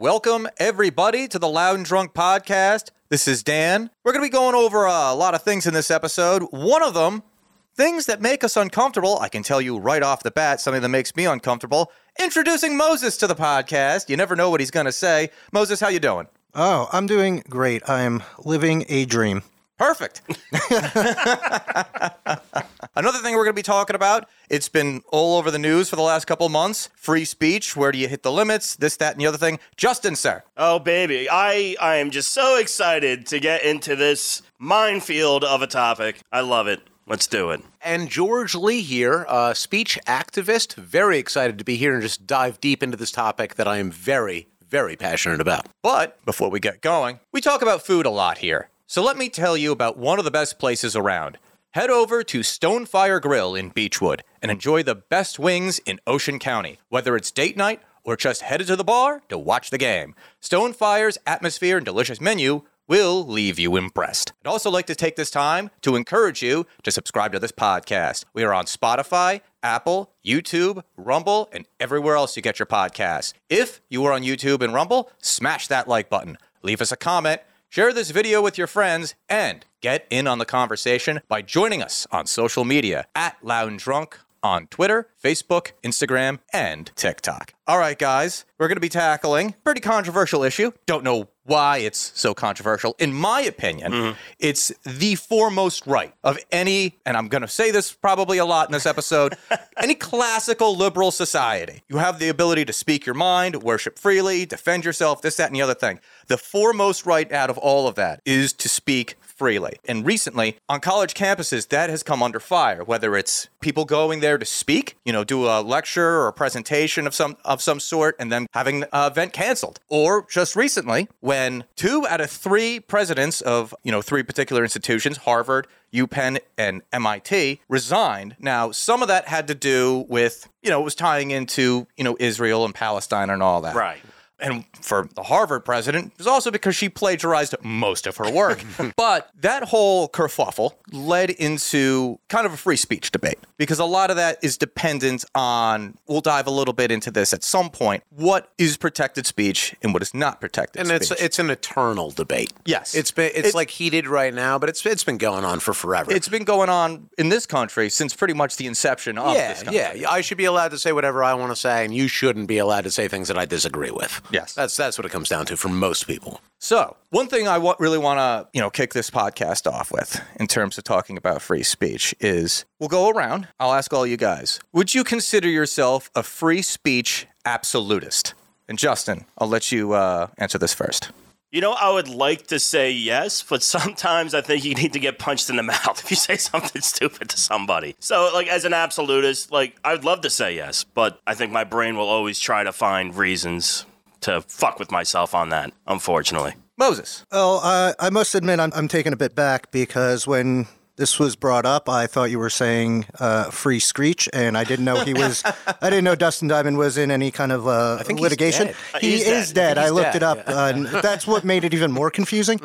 Welcome, everybody, to the Loud and Drunk podcast. This is Dan. We're going to be going over a lot of things in this episode. One of them, things that make us uncomfortable. I can tell you right off the bat, something that makes me uncomfortable. Introducing Moses to the podcast. You never know what he's going to say. Moses, how you doing? Oh, I'm doing great. I'm living a dream. Perfect. Another thing we're going to be talking about, it's been all over the news for the last couple of months. Free speech, where do you hit the limits, this, that, and the other thing. Justin, sir. Oh baby, I I am just so excited to get into this minefield of a topic. I love it. Let's do it. And George Lee here, a speech activist, very excited to be here and just dive deep into this topic that I am very, very passionate about. But before we get going, we talk about food a lot here. So let me tell you about one of the best places around. Head over to Stonefire Grill in Beachwood and enjoy the best wings in Ocean County, whether it's date night or just headed to the bar to watch the game. Stonefire's atmosphere and delicious menu will leave you impressed. I'd also like to take this time to encourage you to subscribe to this podcast. We are on Spotify, Apple, YouTube, Rumble, and everywhere else you get your podcasts. If you are on YouTube and Rumble, smash that like button, leave us a comment, share this video with your friends, and get in on the conversation by joining us on social media at Loud and Drunk on Twitter, Facebook, Instagram, and TikTok. All right, guys, we're going to be tackling a pretty controversial issue. Don't know why it's so controversial. In my opinion, mm-hmm. it's the foremost right of any, and I'm going to say this probably a lot in this episode, any classical liberal society. You have the ability to speak your mind, worship freely, defend yourself, this, that, and the other thing. The foremost right out of all of that is to speak freely. And recently, on college campuses, that has come under fire. Whether it's people going there to speak, you know, do a lecture or a presentation of some of some sort, and then having an event canceled, or just recently when two out of three presidents of you know three particular institutions, Harvard. UPenn and MIT resigned. Now, some of that had to do with, you know, it was tying into, you know, Israel and Palestine and all that. Right. And for the Harvard president, it was also because she plagiarized most of her work. but that whole kerfuffle led into kind of a free speech debate because a lot of that is dependent on, we'll dive a little bit into this at some point, what is protected speech and what is not protected And it's it's an eternal debate. Yes. It's been it's It- like heated right now, but it's it's been going on for forever. it's been going on in this country since pretty much the inception of yeah, this country. yeah. I should be allowed to say whatever I want to say, and you shouldn't be allowed to say things that I disagree with. Yes. that's that's what it comes down to for most people. So, one thing I really want to, you know, kick this podcast off with in terms of talking about free speech is we'll go around. I'll ask all you guys. Would you consider yourself a free speech absolutist? And Justin, I'll let you uh, answer this first. You know, I would like to say yes, but sometimes I think you need to get punched in the mouth if you say something stupid to somebody. So, like, as an absolutist, like, I'd love to say yes, but I think my brain will always try to find reasons to fuck with myself on that, unfortunately. Moses. Well, uh, I must admit, I'm, I'm taken a bit back because when this was brought up, I thought you were saying uh, free screech, and I didn't know he was. I didn't know Dustin Diamond was in any kind of uh, think he's litigation. dead. Uh, He he's is dead. dead. I I, looked dead, it up, uh, and that's what made it even more confusing.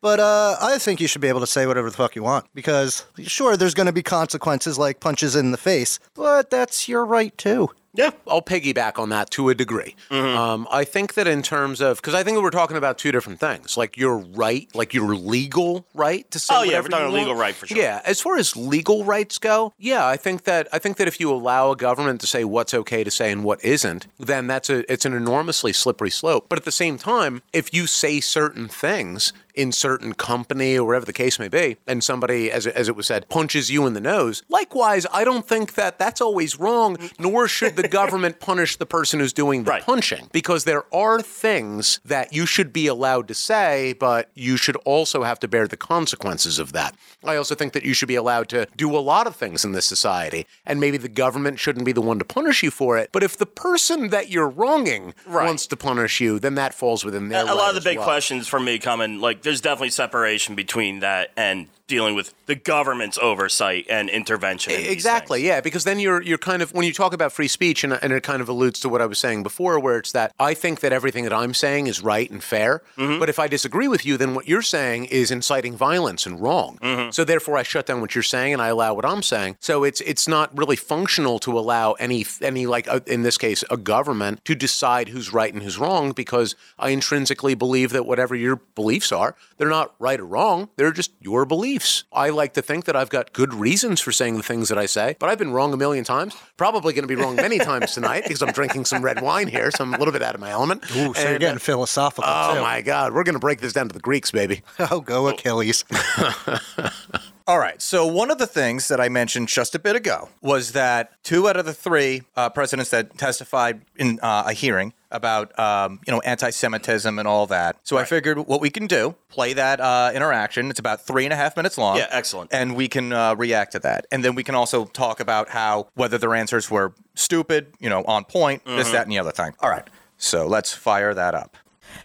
But uh, I think you should be able to say whatever the fuck you want because, sure, there's going to be consequences like punches in the face, but that's your right too. Yeah. I'll piggyback on that to a degree. Um, I think that in terms of because I think we're talking about two different things, like your right, like your legal right to say. Oh, yeah, whatever we're talking legal right for sure. Yeah, as far as legal rights go, yeah, I think that I think that if you allow a government to say what's okay to say and what isn't, then that's a it's an enormously slippery slope. But at the same time, if you say certain things in certain company or wherever the case may be, and somebody, as it, as it was said, punches you in the nose. Likewise, I don't think that that's always wrong, nor should the government punish the person who's doing the Right. punching, because there are things that you should be allowed to say, but you should also have to bear the consequences of that. I also think that you should be allowed to do a lot of things in this society, and maybe the government shouldn't be the one to punish you for it. But if the person that you're wronging Right. wants to punish you, then that falls within their a lot of the big well. questions for me coming like there's definitely separation between that and dealing with the government's oversight and intervention. in Exactly, yeah, because then you're you're kind of when you talk about free speech, and, and it kind of alludes to what I was saying before, where it's that I think that everything that I'm saying is right and fair, Mm-hmm. but if I disagree with you, then what you're saying is inciting violence and wrong. Mm-hmm. So therefore, I shut down what you're saying and I allow what I'm saying. So it's it's not really functional to allow any any like uh, in this case a government to decide who's right and who's wrong because I intrinsically believe that whatever your beliefs are, they're not right or wrong. They're just your beliefs. I like to think that I've got good reasons for saying the things that I say, but I've been wrong a million times. Probably going to be wrong many times tonight because I'm drinking some red wine here, so I'm a little bit out of my element. Ooh, so you're getting uh, philosophical Oh too. my God, we're going to break this down to the Greeks, baby. Oh, go Achilles. All right. So one of the things that I mentioned just a bit ago was that two out of the three uh, presidents that testified in uh, a hearing about um, you know anti-Semitism and all that. So I figured what we can do play that uh, interaction. It's about three and a half minutes long. Yeah, excellent. And we can uh, react to that, and then we can also talk about how whether their answers were stupid, you know, on point, this, that, and the other thing. All right. So let's fire that up.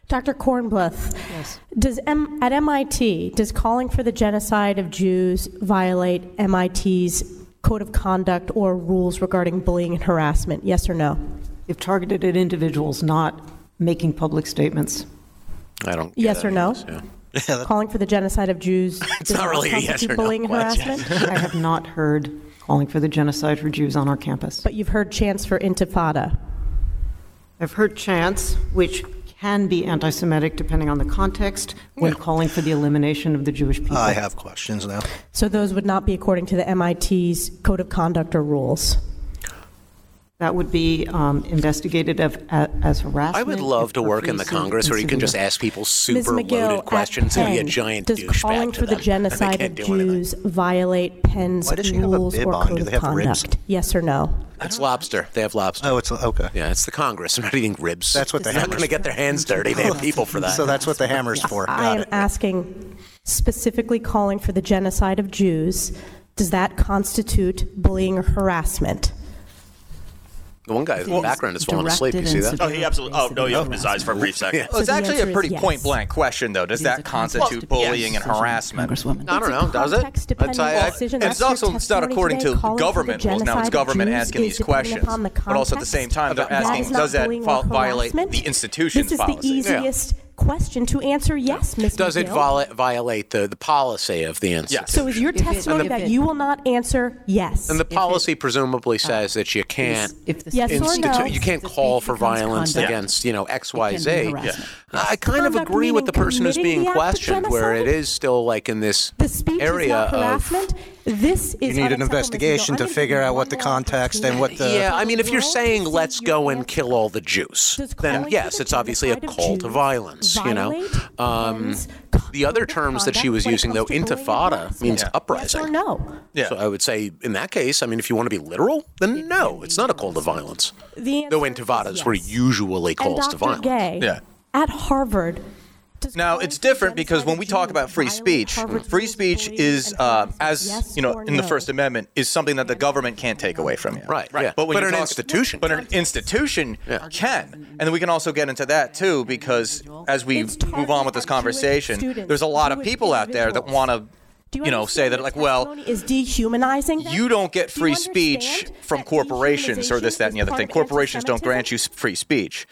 Dr. Kornbluth, does M- at MIT does calling for the genocide of Jews violate MIT's code of conduct or rules regarding bullying and harassment? Yes or no? If targeted at individuals, not making public statements. I don't. Yes or no? of this, yeah. Calling for the genocide of Jews does not really a yes or no bullying and question. harassment? I have not heard calling for the genocide for Jews on our campus. but you've heard chants for Intifada. I've heard chants, which can be anti Semitic depending on the context, when calling for the elimination of the Jewish people. I have questions now. So those would not be according to the MIT's code of conduct or rules. That would be um, investigated of, a- as harassment. I would love to work in the profuse Congress where you can just incident. ask people Ms. super Magill, loaded at questions and be a Penn, giant does douchebag calling to for the them, and they genocide can't of do anything. Jews violate Penn's Why does she have a rules bib or on? code Do of they have ribs? conduct? Yes or no? It's lobster. They have lobster. Oh, it's okay. Yeah, it's the Congress. They're not eating ribs. That's what the They're not hammer's going to get their hands dirty. They have people for that. So that's what the hammer's for. I Got am it. asking specifically calling for the genocide of Jews. Does that constitute bullying or harassment? The one guy in the background is falling asleep. You see that? Oh, he absolutely. Oh no, he opened his eyes for a brief second. Well, it's actually a pretty point blank question, though. Does that constitute bullying and harassment? Congresswoman. I don't know. Does it? context-dependent I- it's also it's not according to the government rules. Now it's government asking these questions, but also at the same time they're asking, does that bullying or fol- violate the institution's This is the easiest question to answer. Yes, Ms. Does it Magill. viola- violate the, the policy of the institution? Yes. So is your If it- testimony if that it- you will not answer yes? And the policy presumably uh, says that you can't If the Yes or speech- no? institute, you can't if the call speech for becomes violence conduct, against you know X, it can be Z. harassment. I kind of Conduct agree with the meaning person who's committing being the act of questioned, where it genocide? is still like in this the speech area is not of harassment. This is You need an investigation to figure out what the context and what the- Yeah, I mean, if you're saying let's go and kill all the Jews, then yes, it's obviously a call to violence. You know, um, the other terms that she was using, though, comes to bullying and intifada means uprising. or no? Yeah. So I would say in that case, I mean, if you want to be literal, then no, it's not a call to violence. The Though intifadas were usually And calls to violence. Gay, Yeah. at Harvard. Does Now it's different because when we talk about free speech, free speech is, uh, as you know, in the? First Amendment, is something that the government can't take away from you. Right, yeah. But when But you an talk- institution but an institution Yeah. can, and then we can also get into that too because as we move on with this conversation, there's a lot of people out there that want to. Do You know, say that like, well, is dehumanizing. them? You don't get Do free speech from corporations or this, that, and the other thing. Corporations don't grant you free speech.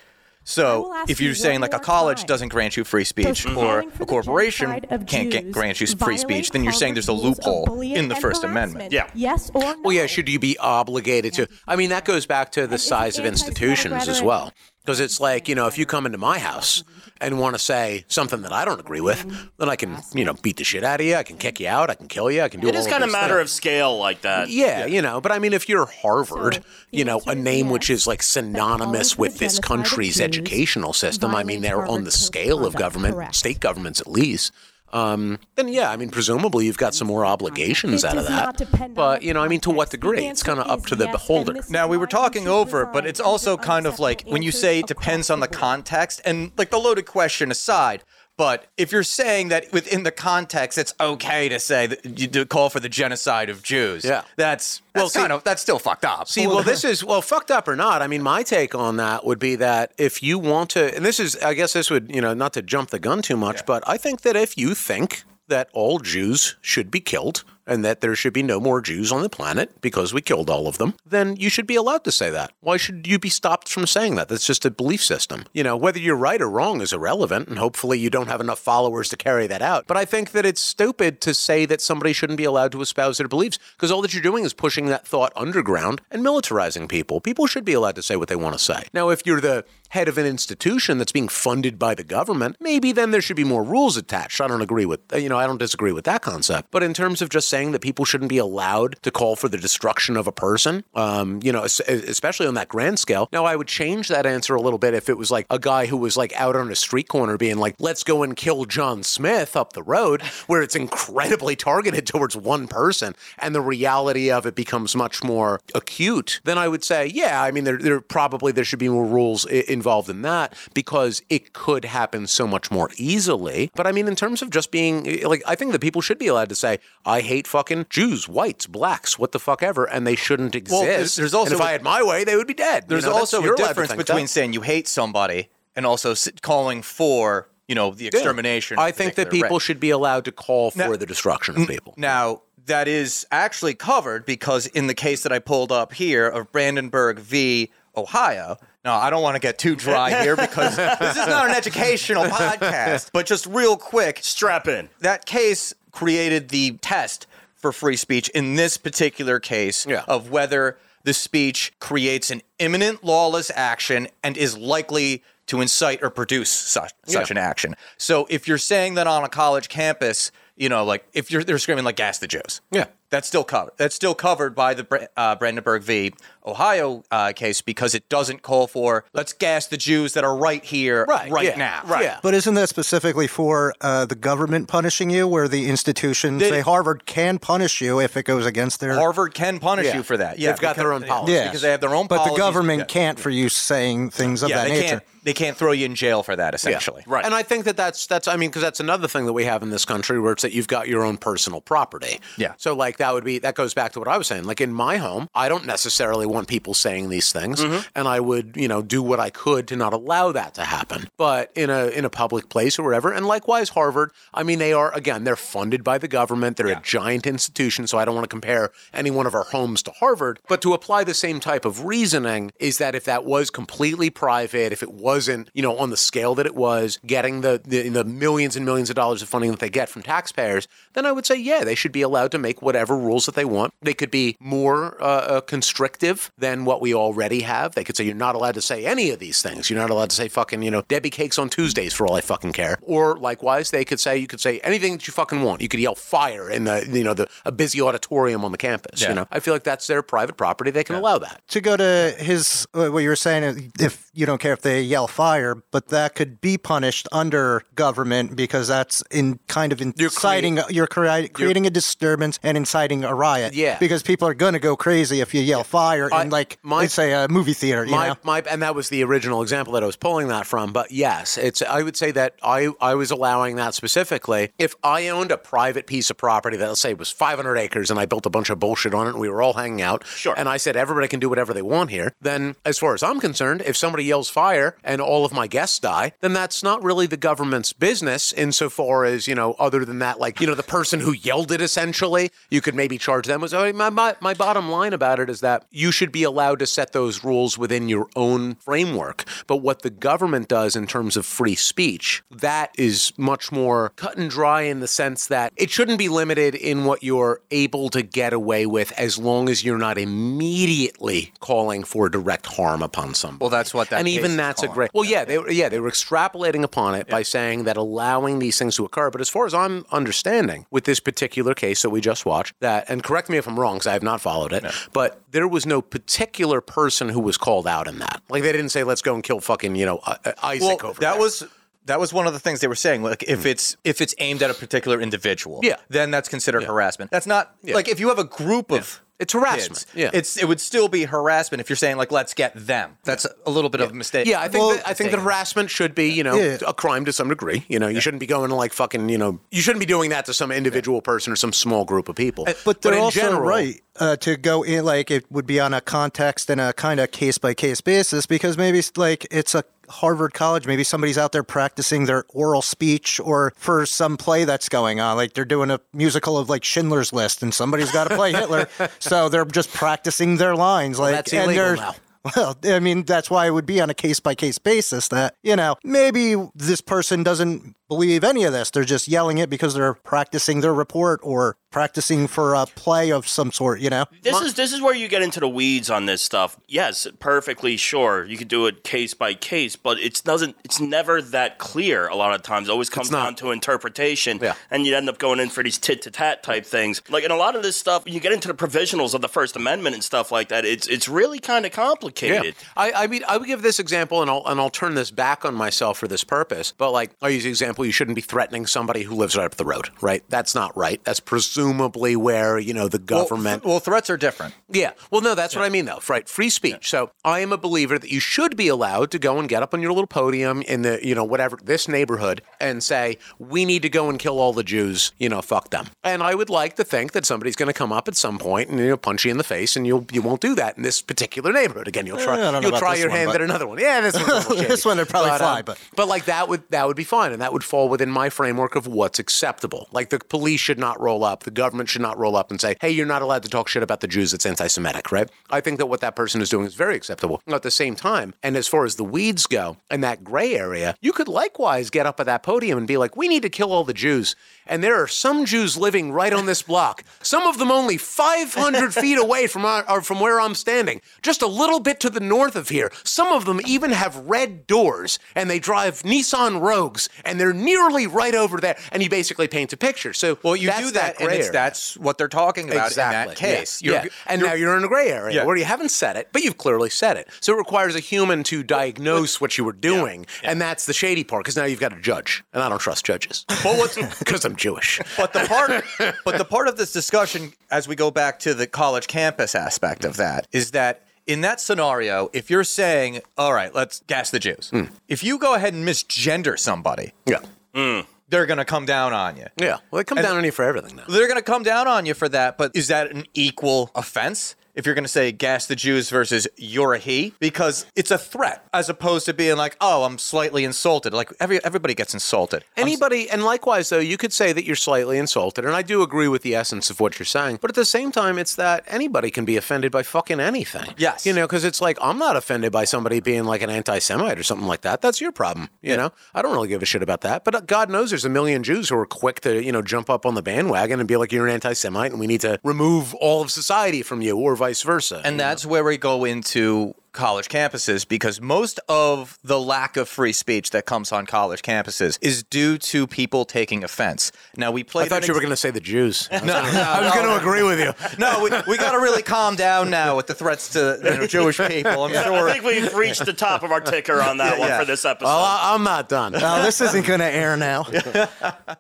I So if you're you saying like a college time. doesn't grant you free speech or calling for a corporation can't get, grant you free speech, then you're saying there's a Harvard's rules of loophole in the First Amendment. Yeah. Yes or no? Well, yeah, should you be obligated to? I mean, that goes back to the size of institutions as well. Because it's like, you know, if you come into my house and want to say something that I don't agree with, then I can, you know, beat the shit out of you. I can kick you out. I can kill you. I can do It all is kind of a these matter of scale like that. Yeah, you know, but I mean, if you're Harvard, So, you know, a is name which is like synonymous with this country's Jews educational system, I mean, they're on the scale of government, correct. state governments at least. Um, then yeah, I mean, presumably you've got some more obligations out of that. not depend on but you know, I mean, to what degree? It's kind of up to the yes, beholder. Now we were talking over but it's also kind of like when you say it depends on the context and like the loaded question aside. But if you're saying that within the context, it's okay to say that you do call for the genocide of Jews. Yeah. that's Well, well, see- kind of that's still fucked up. See, well, this is well, fucked up or not. I mean, my take on that would be that if you want to, and this is, I guess, this would, you know, not to jump the gun too much, but I think that if you think that all Jews should be killed and that there should be no more Jews on the planet because we killed all of them, then you should be allowed to say that. Why should you be stopped from saying that? That's just a belief system. You know, whether you're right or wrong is irrelevant, and hopefully you don't have enough followers to carry that out. But I think that it's stupid to say that somebody shouldn't be allowed to espouse their beliefs because all that you're doing is pushing that thought underground and militarizing people. People should be allowed to say what they want to say. Now, if you're the head of an institution that's being funded by the government, maybe then there should be more rules attached. I don't agree with, you know, I don't disagree with that concept. But in terms of just saying that people shouldn't be allowed to call for the destruction of a person, um, you know, especially on that grand scale. Now, I would change that answer a little bit if it was like a guy who was like out on a street corner being like, let's go and kill John Smith up the road, where it's incredibly targeted towards one person and the reality of it becomes much more acute. Then I would say, yeah, I mean, there, there probably there should be more rules I- involved in that because it could happen so much more easily. But I mean, in terms of just being like, I think that people should be allowed to say, I hate fucking Jews, whites, blacks, what the fuck ever, and they shouldn't exist. Well, there's- there's also and if a- I had my way, they would be dead. You There's know, also a difference between that. saying you hate somebody and also calling for, you know, the extermination. of I think that people race. should be allowed to call for Now- the destruction of people. Now, that is actually covered because in the case that I pulled up here of Brandenburg v. Ohio. Now, I don't want to get too dry here because this is not an educational podcast, but just real quick, Strap in. that case created the test for free speech in this particular case Yeah. of whether the speech creates an imminent lawless action and is likely to incite or produce such such Yeah. an action. So if you're saying that on a college campus, you know, like if you're they're screaming like gas the Jews. Yeah. That's still covered. That's still covered by the uh, Brandenburg v. Ohio uh, case because it doesn't call for let's gas the Jews that are right here, Right, right yeah, now. right. Yeah. But isn't that specifically for uh, the government punishing you, where the institution, They- say Harvard, can punish you if it goes against their? Harvard can punish Yeah. you for that. Yeah, They've got their own because- policies. Yes. because they have their own But policies. the government Yeah. can't for you saying things of Yeah, that they nature. can't. They can't throw you in jail for that. Essentially, Right. And I think that that's that's I mean because that's another thing that we have in this country where it's that you've got your own personal property. Yeah. So like that would be that goes back to what I was saying. Like in my home, I don't necessarily want people saying these things, mm-hmm. and I would you know do what I could to not allow that to happen. But in a in a public place or whatever, and likewise Harvard. I mean they are again they're funded by the government. They're a giant institution, so I don't want to compare any one of our homes to Harvard. But to apply the same type of reasoning is that if that was completely private, if it wasn't you know on the scale that it was, getting the, the the millions and millions of dollars of funding that they get from taxpayers, then I would say yeah, they should be allowed to make whatever rules that they want. They could be more uh, uh, constrictive than what we already have. They could say you're not allowed to say any of these things. You're not allowed to say fucking you know Debbie cakes on Tuesdays for all I fucking care. Or likewise, they could say you could say anything that you fucking want. You could yell fire in the you know the a busy auditorium on the campus. Yeah. You know, I feel like that's their private property. They can allow that. to go to his what you were saying is if you don't care if they yell fire but that could be punished under government because that's in kind of inciting you're, crea- creating a disturbance and inciting a riot Yeah. because people are going to go crazy if you yell fire I- in like my- let's say a movie theater you my, know my and that was the original example that I was pulling that from. But yes, it's I would say that I I was allowing that specifically. If I owned a private piece of property that let's say was 500 acres and I built a bunch of bullshit on it and we were all hanging out, Sure. and I said everybody can do whatever they want here, then as far as I'm concerned, if somebody yells fire and all of my guests die, then that's not really the government's business insofar as you know. Other than that, like you know, the person who yelled it essentially, you could maybe charge them. So my, my my bottom line about it is that you should be allowed to set those rules within your own framework. But what the government does in terms of free speech, that is much more cut and dry in the sense that it shouldn't be limited in what you're able to get away with as long as you're not immediately calling for direct harm upon somebody. Well, that's what that and even that's a. great. Well, yeah, they were yeah they were extrapolating upon it by saying that allowing these things to occur. But as far as I'm understanding, with this particular case that we just watched, that and correct me if I'm wrong because I have not followed it, but there was no particular person who was called out in that. Like they didn't say let's go and kill fucking you know uh, Isaac well, over that there. was that was one of the things they were saying. Like if it's if it's aimed at a particular individual, Yeah. then that's considered harassment. That's not like if you have a group of It's harassment. kids, Yeah. it's it would still be harassment if you're saying like let's get them. That's a little bit of a mistake. Yeah, I think Well- that, I think that harassment should be, you know, Yeah. a crime to some degree. You know, you shouldn't be going to like fucking, you know, you shouldn't be doing that to some individual person or some small group of people. But they're in also general, right uh, to go in like it would be on a context and a kind of case by case basis because maybe like it's a Harvard College, maybe somebody's out there practicing their oral speech or for some play that's going on. Like they're doing a musical of like Schindler's List and somebody's got to play Hitler. so they're just practicing their lines. Like, that's illegal now. Well, I mean, that's why it would be on a case by case basis that, you know, maybe this person doesn't believe any of this. They're just yelling it because they're practicing their report or practicing for a play of some sort, you know? This is this is where you get into the weeds on this stuff. Yes, perfectly sure you could do it case by case, but it doesn't. It's never that clear. A lot of times, it always comes down to interpretation, Yeah. and you end up going in for these tit to tat type things. Like in a lot of this stuff, you get into the provisionals of the First Amendment and stuff like that. It's it's really kind of complicated. I, I mean, I would give this example, and I'll and I'll turn this back on myself for this purpose. But like, I'll use the example: you shouldn't be threatening somebody who lives right up the road, right? That's not right. That's presumably where you know the government. Well, well, threats are different. Yeah. Well, no, that's what I mean, though. Right. Free speech. So I am a believer that you should be allowed to go and get up on your little podium in the, you know, whatever, this neighborhood and say, we need to go and kill all the Jews, you know, fuck them. And I would like to think that somebody's going to come up at some point and, you know, punch you in the face and you'll, you won't do that in this particular neighborhood. Again, you'll try, don't know you'll try your one, hand but- at another one. Yeah, this one's a little. This one would probably um, fly, but- but like that would, that would be fine. And that would fall within my framework of what's acceptable. Like the police should not roll up. The government should not roll up and say, hey, you're not allowed to talk shit about the Jews. It's anti Semitic, right? I think that what that person is doing is very acceptable. At the same time, and as far as the weeds go and that gray area, you could likewise get up at that podium and be like, we need to kill all the Jews. And there are some Jews living right on this block, some of them only 500 feet away from, our, from where I'm standing, just a little bit to the north of here. Some of them even have red doors and they drive Nissan Rogues and they're nearly right over there. And you basically paint a picture. So Well, you that's do that, and it's, that's what they're talking about exactly. in that case. Yeah. You're- yeah. And you're- now you're in a gray area Yeah. where you haven't said it, but you've clearly said it. So it requires a human to diagnose what you were doing. And that's the shady part because now you've got a judge. And I don't trust judges. What's Because I'm Jewish. but the part but the part of this discussion as we go back to the college campus aspect of that is that in that scenario, if you're saying, "All right, let's gas the Jews," hmm. if you go ahead and misgender somebody, Yeah. Hmm. they're going to come down on you. Yeah. Well, they come down on you for everything now. They're going to come down on you for that, but is that an equal offense? If you're going to say gas the Jews versus you're a he, because it's a threat as opposed to being like, oh, I'm slightly insulted. Like every everybody gets insulted. Anybody, and likewise, though, you could say that you're slightly insulted, and I do agree with the essence of what you're saying. But at the same time, it's that anybody can be offended by fucking anything. Yes. You know, because it's like, I'm not offended by somebody being like an anti Semite or something like that. That's your problem. You know, I don't really give a shit about that. But uh, God knows there's a million Jews who are quick to, you know, jump up on the bandwagon and be like, you're an anti Semite, and we need to remove all of society from you, or vice versa. And that's where we go into college campuses because most of the lack of free speech that comes on college campuses is due to people taking offense. Now we play. I played. thought an you were going to say the Jews. No, no, I was no. going to agree with you. No, we, we got to really calm down now with the threats to you know, Jewish people. I'm I sure. I think we've reached the top of our ticker on that one yeah. for this episode. Well, I, I'm not done. No, this isn't going to air now.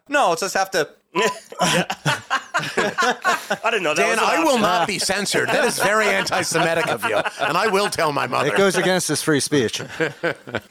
No, let's just have to. I didn't know that. Dan, was I will not be censored. That is very anti-Semitic of you, and I will tell my mother. It goes against his free speech.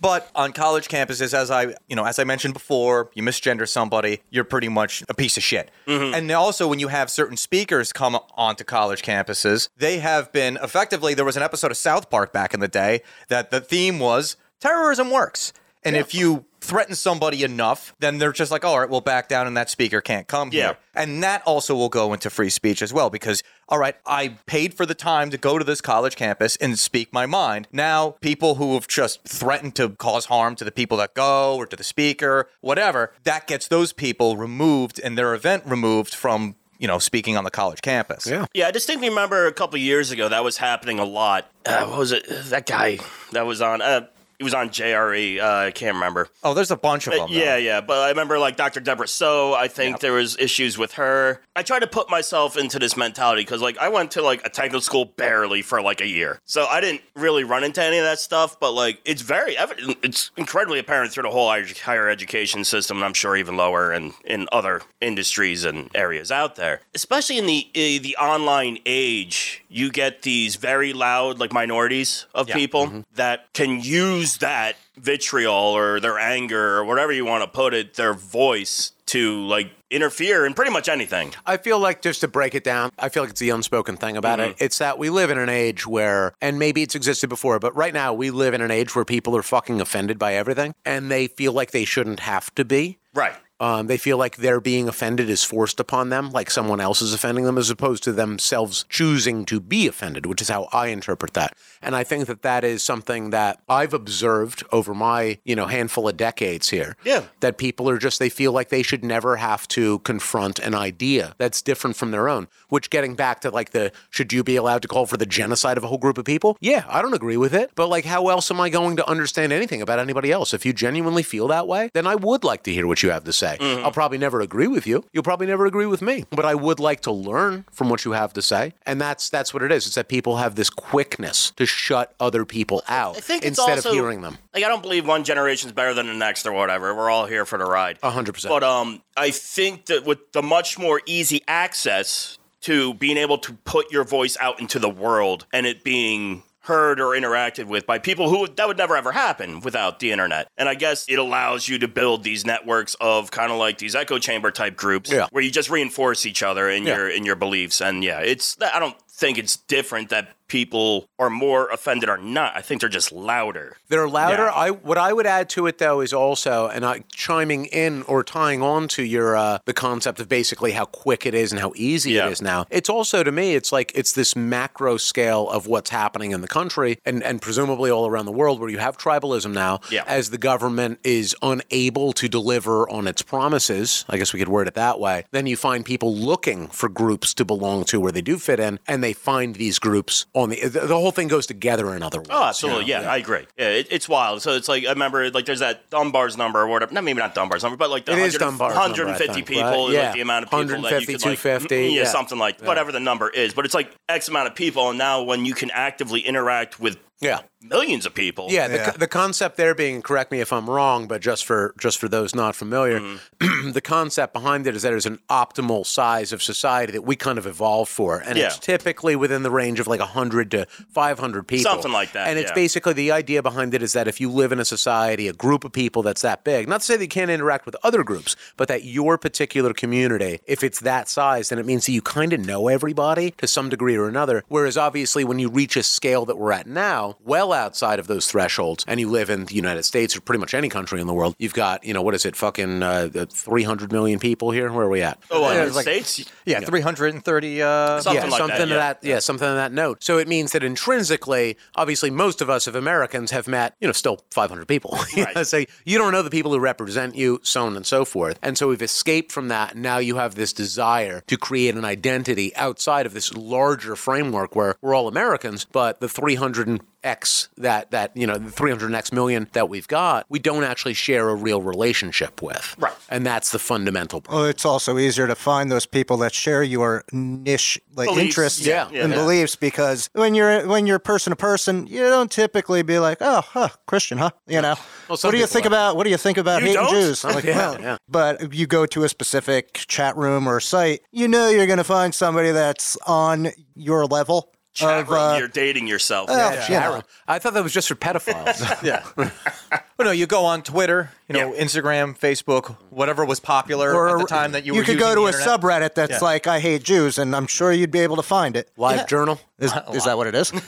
But on college campuses, as I you know, as I mentioned before, you misgender somebody, you're pretty much a piece of shit. Mm-hmm. And also, when you have certain speakers come onto college campuses, they have been effectively. There was an episode of South Park back in the day that the theme was terrorism works, and if you threaten somebody enough, then they're just like, all right, we'll back down, and that speaker can't come Yeah. here. And that also will go into free speech as well because, all right, I paid for the time to go to this college campus and speak my mind. Now, people who have just threatened to cause harm to the people that go or to the speaker, whatever, that gets those people removed and their event removed from, you know, speaking on the college campus. Yeah. Yeah, I distinctly remember a couple years ago that was happening a lot. Uh, what was it? That guy that was on. Uh, he was on JRE. Uh, I can't remember. Oh, there's a bunch of Uh, them. though. yeah, yeah, but I remember like Dr. Deborah So. I think there was issues with her. I try to put myself into this mentality because like I went to like a technical school barely for like a year, so I didn't really run into any of that stuff. But like it's very evident, it's incredibly apparent through the whole higher higher education system, and I'm sure even lower and in other industries and areas out there, especially in the uh, the online age. You get these very loud like minorities of people mm-hmm. that can use that vitriol or their anger or whatever you want to put it, their voice to like interfere in pretty much anything. I feel like just to break it down, I feel like it's the unspoken thing about mm-hmm. it. It's that we live in an age where, and maybe it's existed before, but right now we live in an age where people are fucking offended by everything and they feel like they shouldn't have to be. Right. Um, they feel like their being offended is forced upon them, like someone else is offending them, as opposed to themselves choosing to be offended, which is how I interpret that. And I think that that is something that I've observed over my, you know, handful of decades here. Yeah. That people are just, they feel like they should never have to confront an idea that's different from their own, which getting back to like the, should you be allowed to call for the genocide of a whole group of people? Yeah, I don't agree with it. But like, how else am I going to understand anything about anybody else? If you genuinely feel that way, then I would like to hear what you have to say. I'll probably never agree with you. You'll probably never agree with me. But I would like to learn from what you have to say. And that's that's what it is. It's that people have this quickness to shut other people out I think it's instead also, of hearing them. Like I don't believe one generation's better than the next or whatever. We're all here for the ride. A hundred percent. But um, I think that with the much more easy access to being able to put your voice out into the world and it being heard or interacted with by people who that would never ever happen without the internet. And I guess it allows you to build these networks of kind of like these echo chamber type groups Yeah. where you just reinforce each other in Yeah. your in your beliefs. And yeah, it's I don't think it's different that people are more offended or not. I think they're just louder. They're louder. Yeah. I what I would add to it though is also, and I chiming in or tying on to your uh, the concept of basically how quick it is and how easy Yeah. it is now. It's also to me, it's like it's this macro scale of what's happening in the country and and presumably all around the world where you have tribalism now. Yeah. As the government is unable to deliver on its promises, I guess we could word it that way. Then you find people looking for groups to belong to where they do fit in, and they find these groups on the the, whole thing goes together. In other words. Oh, absolutely. Yeah, I agree. Yeah, it, it's wild. So it's like I remember like there's that Dunbar's number or whatever. Not maybe not Dunbar's number, but like the It is 100 Dunbar's number, I 150 think, people, right? like Yeah. the amount of people that you 150, could like, 250, mm, yeah, yeah. something like whatever the number is. But it's like X amount of people, and now when you can actively interact with Yeah. millions of people, Yeah, the, Yeah. the concept there being correct me if I'm wrong, but just for just for those not familiar, Mm-hmm. the concept behind it is that there's an optimal size of society that we kind of evolved for, and it's typically within the range of like 100 to 500 people, Something like that, And it's yeah. basically the idea behind it is that if you live in a society, a group of people that's that big, not to say that you can't interact with other groups, but that your particular community, if it's that size, then it means that you kind of know everybody to some degree or another. Whereas obviously, when you reach a scale that we're at now, well outside of those thresholds, and you live in the United States or pretty much any country in the world, you've got, you know, what is it, fucking uh, 300 million people here? Where are we at? Oh, well, Yeah, in it's the like- states. Yeah, 330. Uh, Something yeah, like something that, yeah. that, yeah, something of that note. So it means that intrinsically, obviously, most of us, of Americans, have met, you know, still 500 people. You Right. know, so you don't know the people who represent you, so on and so forth. And so we've escaped from that. And now you have this desire to create an identity outside of this larger framework where we're all Americans, but the 300 and X that that you know the 300 X million that we've got, we don't actually share a real relationship with. Right. And that's the fundamental problem. Well, it's also easier to find those people that share your niche like Beliefs, interests yeah, and yeah. beliefs because when you're when you're person to person, you don't typically be like, "Oh, huh, Christian, huh?" You know. Well, what do you think are. about what do you think about You hating don't? Jews? I'm like, Yeah, well, yeah. but if you go to a specific chat room or site, you know you're going to find somebody that's on your level Chat of room, uh, you're dating yourself. well, Yeah. you know, I thought that was just for pedophiles. yeah. well, no, you go on Twitter, you know, Yeah. Instagram, Facebook, whatever was popular or at the time that you, were could go to a internet. subreddit that's Yeah. like I hate Jews, and I'm sure you'd be able to find it. Live journal. Is, is that what it is?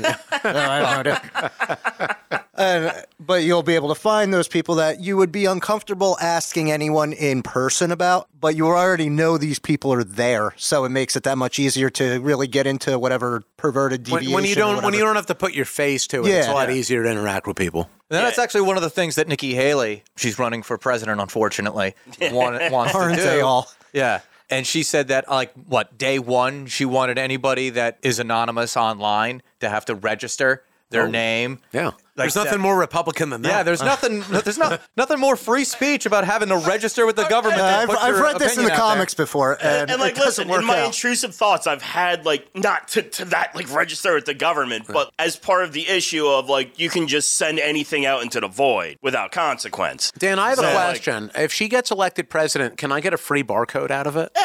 No, I have no idea. And- but you'll be able to find those people that you would be uncomfortable asking anyone in person about, but you already know these people are there, so it makes it that much easier to really get into whatever perverted When, deviation. when you don't when you don't have to put your face to it, it's a Yeah. lot easier to interact with people. And that's actually one of the things that Nikki Haley, she's running for president, unfortunately, want, wants to do. they all? Yeah. And she said that, like, what, day one, she wanted anybody that is anonymous online to have to register their name. Yeah, there's that- nothing more Republican than that. Yeah, there's nothing. There's not nothing more free speech about having to register with the government. Uh, I've, I've read this in the opinion out there. comics before, and, and like it listen work in my out. intrusive thoughts i've had like not to, to that like register with the government but as part of the issue of like you can just send anything out into the void without consequence Dan, I have a So, like- question. if she gets elected president, can I get a free barcode out of it?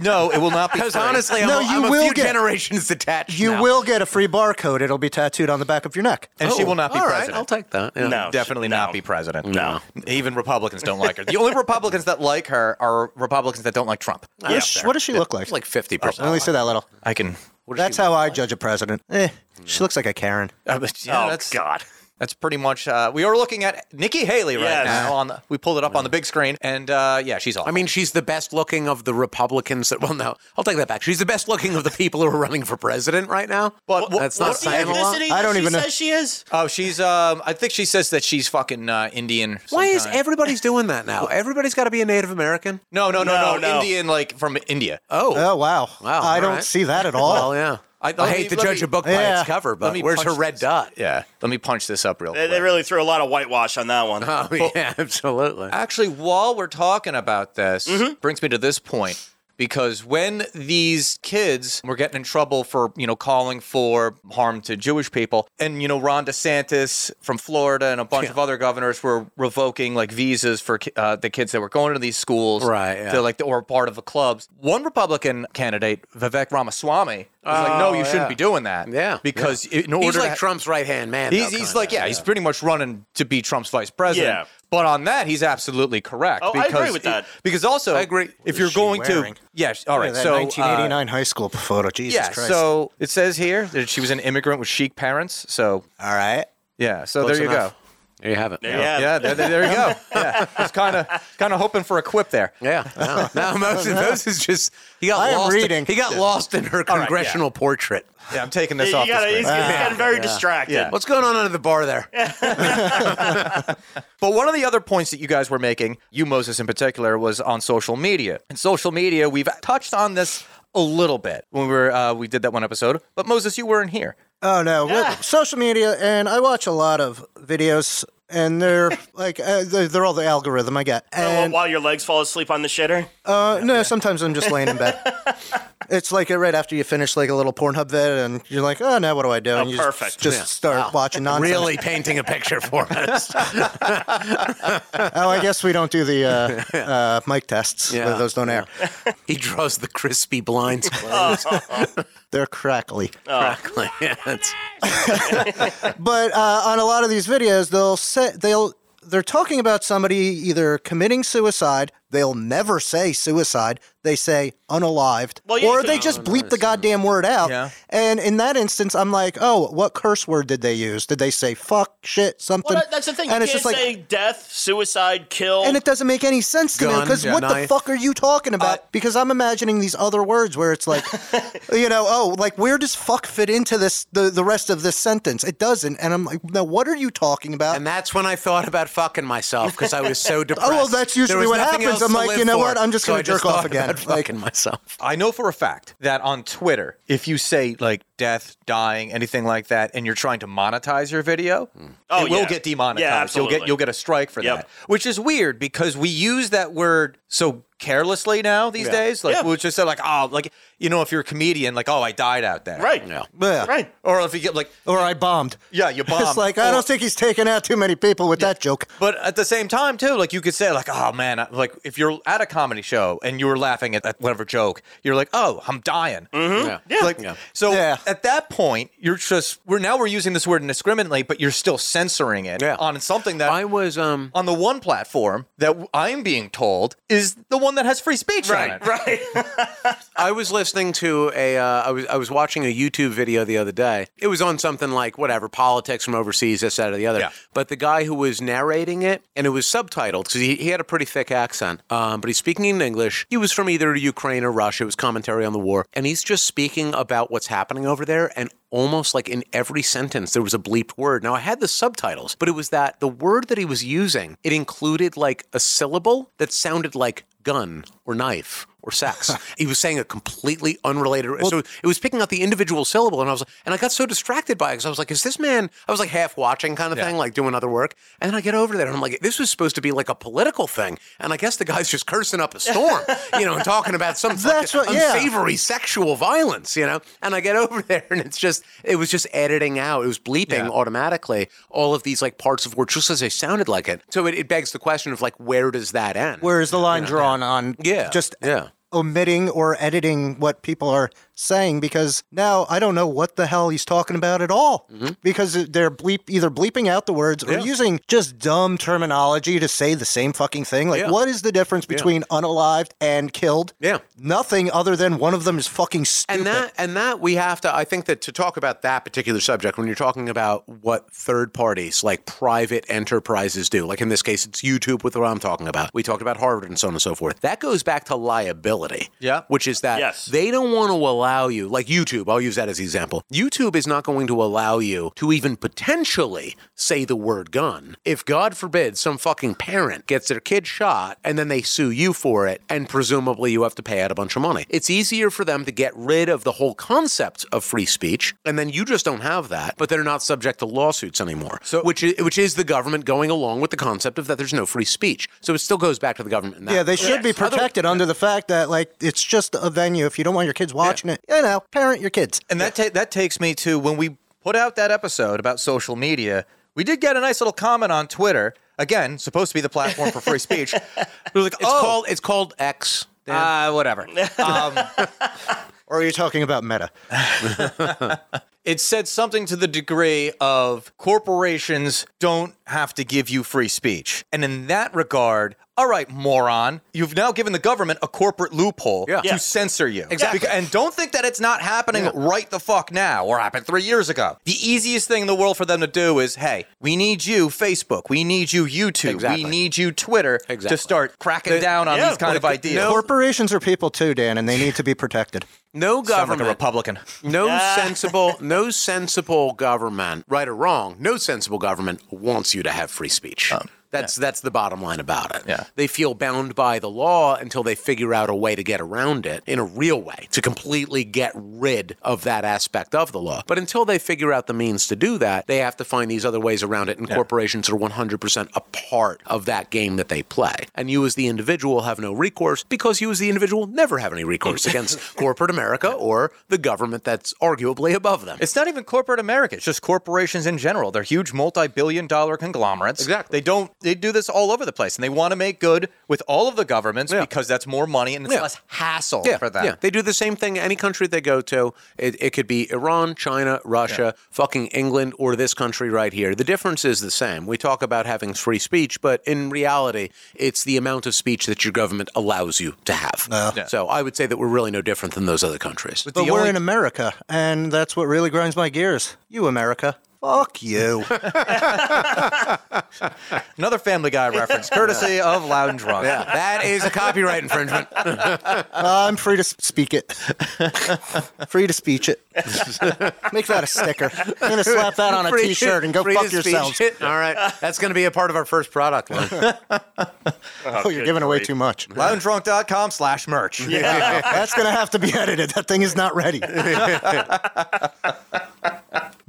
No, it will not be. Because free. honestly, I'm, No, you I'm a will few get- generations detached. You now. will get a free barcode. It'll be tattooed on the back of your neck. and she will not be All right, president. I'll take that. yeah. No. Definitely No. not be president. No. Even Republicans don't like her. The only Republicans that like her are Republicans that don't like Trump. What does she- what does she look like? It's like fifty Let percent. me see that little. I can. That's how I judge a president. Eh, she looks like a Karen. Uh, but yeah, oh that's God. That's pretty much. Uh, we are looking at Nikki Haley right Yes. now. On the, we pulled it up on the big screen, and uh, yeah, she's awesome. I mean, she's the best looking of the Republicans. That well, no, I'll take that back. She's the best looking of the people who are running for president right now. But wh- that's not saying a lot. I don't she even know. says she is? oh, she's. Um, I think she says that she's fucking uh, Indian. Why is sometime. everybody's doing that now? Everybody's got to be a Native American. No, no, no, no, No, no. Indian, like from India. Oh, Oh wow! Wow, I all don't right. see that at all. well, yeah. I- I, hate me- to judge me- a book by Yeah. its cover, but where's her red this. dot? Yeah, let me punch this up real They, quick. they really threw a lot of whitewash on that one. Oh, yeah, absolutely. Actually, while we're talking about this, Mm-hmm. brings me to this point because when these kids were getting in trouble for you know calling for harm to Jewish people, and you know Ron DeSantis from Florida and a bunch of other governors were revoking like visas for uh, the kids that were going to these schools, Right, yeah. To like or part of the clubs. One Republican candidate, Vivek Ramaswamy, was like, "No, you Oh, shouldn't be doing that." Yeah, because in order He's to like ha- Trump's right hand man. He's, though, he's like, yeah, he's pretty much running to be Trump's vice president. Yeah. But on that, he's absolutely correct. Oh, I because agree with that. Because also, I agree. If you're going wearing? to, yeah, all right. Look at that so, uh, 1989 high school photo. Jesus yeah. Christ! So it says here that she was an immigrant with Sikh parents. So all right. yeah. So Close there you enough. go. There you have it. There you have it. Yeah, there, there- there you go. Yeah, just kind of kind of hoping for a quip there. Yeah. No, no Moses, Moses just he got I am lost. reading. He got lost in her right, yeah. congressional portrait. Yeah, I'm taking You this off. the gotta, screen. he's, he's getting very distracted. Yeah. What's going on under the bar there? But one of the other points that you guys were making, you Moses in particular, was on social media. And social media, we've touched on this a little bit when we were uh, we did that one episode. But Moses, you weren't here. Oh no, Well, social media, and I watch a lot of videos, and they're like uh, they're, they're all the algorithm I get. Oh, And while your legs fall asleep on the shitter? uh, no, sometimes I'm just laying in bed. It's like uh, right after you finish like a little Pornhub vid, and you're like, oh, now what do I do? And you just- perfect. Just, Yeah. start watching nonsense. Really painting a picture for us. Oh, I guess we don't do the uh, uh, mic tests. Yeah. Those don't air. he draws the crispy blinds closed. They're crackly. Crackly. But uh, on a lot of these videos, they'll say they'll they're talking about somebody either committing suicide. They'll never say suicide. They say unalived, Well, yeah, or they can- just bleep the goddamn word out. Yeah. And in that instance, I'm like, oh, what curse word did they use? Did they say fuck, shit, something? Well, that's the thing. And you it's can't just like, say death, suicide, kill. and it doesn't make any sense to me because yeah, what the fuck are you talking about? Uh, because I'm imagining these other words where it's like, you know, oh, like where does fuck fit into this the, the rest of this sentence? It doesn't, and I'm like, now what are you talking about? and that's when I thought about fucking myself because I was so depressed. Oh, well, that's usually what happens. Else I'm to like, live you know for. what? I'm just So gonna I jerk off again. about Like- fucking myself. I know for a fact that on Twitter, if you say like death, dying, anything like that, and you're trying to monetize your video, Oh, it will get demonetized. Yeah, you'll get you'll get a strike for Yep. that, which is weird because we use that word so carelessly now these days. Like Yeah. we'll just say like oh like you know if you're a comedian like oh I died out there right. Yeah. Yeah. Right. or if you get like Or I bombed. yeah you bomb It's like I Or- don't think he's taking out too many people with that joke. But at the same time, too, like you could say, like, oh man, I- like if you're at a comedy show and you were laughing at, at whatever joke, you're like, oh, I'm dying. Yeah. Like, Yeah. so Yeah. at that point, you're just we're now we're using this word indiscriminately, but you're still censoring it Yeah. on something that I was um on the one platform that I'm being told is the one that has free speech on Right. it. Right. I was listening to a. Uh, I was I was watching a YouTube video the other day. It was on something like whatever politics from overseas, this that or the other. Yeah. But the guy who was narrating it, and it was subtitled because he, he had a pretty thick accent. Um, but he's speaking in English. He was from either Ukraine or Russia. It was commentary on the war, and he's just speaking about what's happening over there. And almost like in every sentence there was a bleeped word. Now I had the subtitles, but it was that the word that he was using it included like a syllable that sounded like gun or knife or sex. he was saying a completely unrelated. so it was picking out the individual syllable, and I was, and I got so distracted by it because I was like, "Is this man?" I was like half watching kind of thing, like doing other work, and then I get over there and I'm like, "This was supposed to be like a political thing," and I guess the guy's just cursing up a storm, you know, and talking about some That's what- yeah. unsavory sexual violence, you know. And I get over there, and it's just, it was just editing out, it was bleeping automatically all of these like parts of words just as they sounded like it. So it, it begs the question of like, where does that end? Where is the line drawn on Yeah, just yeah. Omitting or editing what people are saying because now I don't know what the hell he's talking about at all because they're bleep either bleeping out the words or Mm-hmm. Yeah. using just dumb terminology to say the same fucking thing. Like, Yeah. what is the difference between unalived and killed? Yeah. Nothing other than one of them is fucking stupid. And that and that we have to I think that to talk about that particular subject when you're talking about what third parties like private enterprises do, like in this case it's YouTube with what I'm talking about. We talked about Harvard and so on and so forth. That goes back to liability. Yeah. Which is that Yes. they don't want to allow you like YouTube, I'll use that as an example. YouTube is not going to allow you to even potentially say the word gun. If God forbid some fucking parent gets their kid shot and then they sue you for it and presumably you have to pay out a bunch of money. It's easier for them to get rid of the whole concept of free speech and then you just don't have that, but they're not subject to lawsuits anymore. So- which is, which is the government going along with the concept of that there's no free speech. So it still goes back to the government. in that yeah, they should be Other- protected under the fact that like it's just a venue. If you don't want your kids watching it, you know, parent your kids. And that ta- that takes me to when we put out that episode about social media. We did get a nice little comment on Twitter. Again, supposed to be the platform for free speech. We were like, It's oh, called it's called X. Dan. uh, whatever. Um, Or are you talking about Meta? it said something to the degree of corporations don't have to give you free speech. And in that regard, all right, moron, you've now given the government a corporate loophole Yeah. to Yeah. censor you. Exactly. Beca- And don't think that it's not happening right the fuck now or happened three years ago. The easiest thing in the world for them to do is, hey, we need you, Facebook. We need you, YouTube. Exactly. We need you, Twitter, Exactly. to start cracking The- down on yeah, these kind but of the- ideas. no- Corporations are people too, Dan, and they need to be protected. No Sound like government a Republican. No sensible, no sensible government, right or wrong, no sensible government wants you to have free speech. Um, that's that's the bottom line about it. Yeah. They feel bound by the law until they figure out a way to get around it in a real way to completely get rid of that aspect of the law. But until they figure out the means to do that, they have to find these other ways around it and corporations are 100% a part of that game that they play. And you as the individual have no recourse because you as the individual never have any recourse against corporate America or the government that's arguably above them. It's not even corporate America. It's just corporations in general. They're huge multi-billion dollar conglomerates. Exactly. They don't they do this all over the place and they want to make good with all of the governments Yeah. because that's more money and it's Yeah. less hassle yeah, for them. Yeah, they do the same thing any country they go to. It, it could be Iran, China, Russia, fucking England, or this country right here. The difference is the same. We talk about having free speech, but in reality, it's the amount of speech that your government allows you to have. Yeah. So I would say that we're really no different than those other countries. But The we're only- in America, and that's what really grinds my gears. You, America. Fuck you. Another Family Guy reference, courtesy of Loud 'N Drunk. Yeah, that is a copyright infringement. Uh, I'm free to speak it. free to speech it. Make that a sticker. I'm gonna slap that on a Free- T-shirt and go free fuck speech yourselves. it. All right, that's going to be a part of our first product line. Oh, you're giving away too much. Loudndrunk.com slash merch. Yeah. That's gonna have to be edited. That thing is not ready.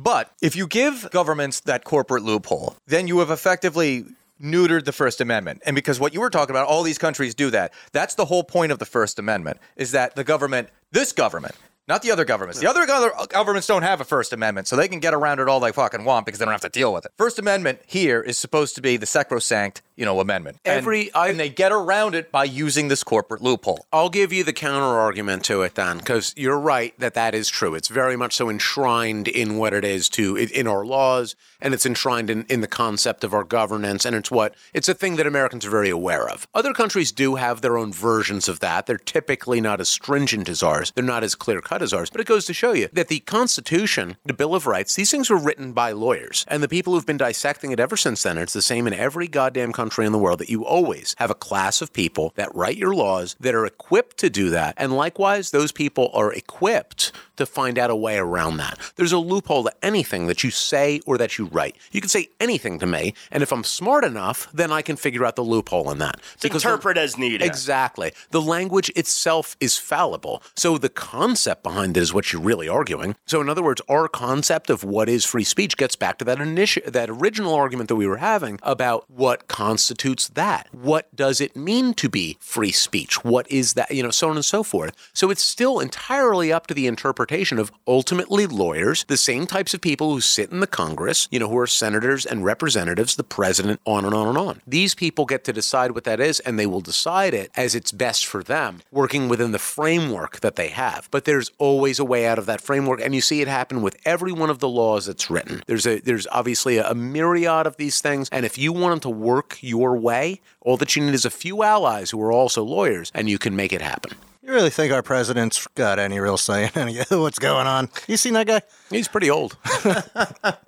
But if you give governments that corporate loophole, then you have effectively neutered the First Amendment. And because what you were talking about, all these countries do that. That's the whole point of the First Amendment, is that the government, this government, not the other governments. The other go- uh, governments don't have a First Amendment, so they can get around it all they fucking want because they don't have to deal with it. First Amendment here is supposed to be the sacrosanct, you know, amendment. And- Every- I- and they get around it by using this corporate loophole. I'll give you the counter argument to it then, because you're right that that is true. It's very much so enshrined in what it is to in- in our laws, and it's enshrined in, in the concept of our governance, and it's what it's a thing that Americans are very aware of. Other countries do have their own versions of that. They're typically not as stringent as ours. They're not as clear cut as ours. But it goes to show you that the Constitution, the Bill of Rights, these things were written by lawyers, and the people who've been dissecting it ever since then. It's the same in every goddamn country in the world that you always have a class of people that write your laws that are equipped to do that. And likewise, those people are equipped to find out a way around that. There's a loophole to anything that you say or that you write. You can say anything to me, and if I'm smart enough, then I can figure out the loophole in that. The- interpret as needed. Exactly. The language itself is fallible. So the concept behind it is what you're really arguing. So in other words, our concept of what is free speech gets back to that initial that original argument that we were having about what constitutes that? What does it mean to be free speech? What is that? You know, so on and so forth. So it's still entirely up to the interpretation of ultimately lawyers, the same types of people who sit in the Congress, you know, who are senators and representatives, the president, on and on and on. These people get to decide what that is, and they will decide it as it's best for them, working within the framework that they have. But there's always a way out of that framework, and you see it happen with every one of the laws that's written. There's a there's obviously a, myriad of these things, and if you want them to work your way, all that you need is a few allies who are also lawyers, and you can make it happen. You really think our president's got any real say in any of what's going on? You seen that guy? He's pretty old.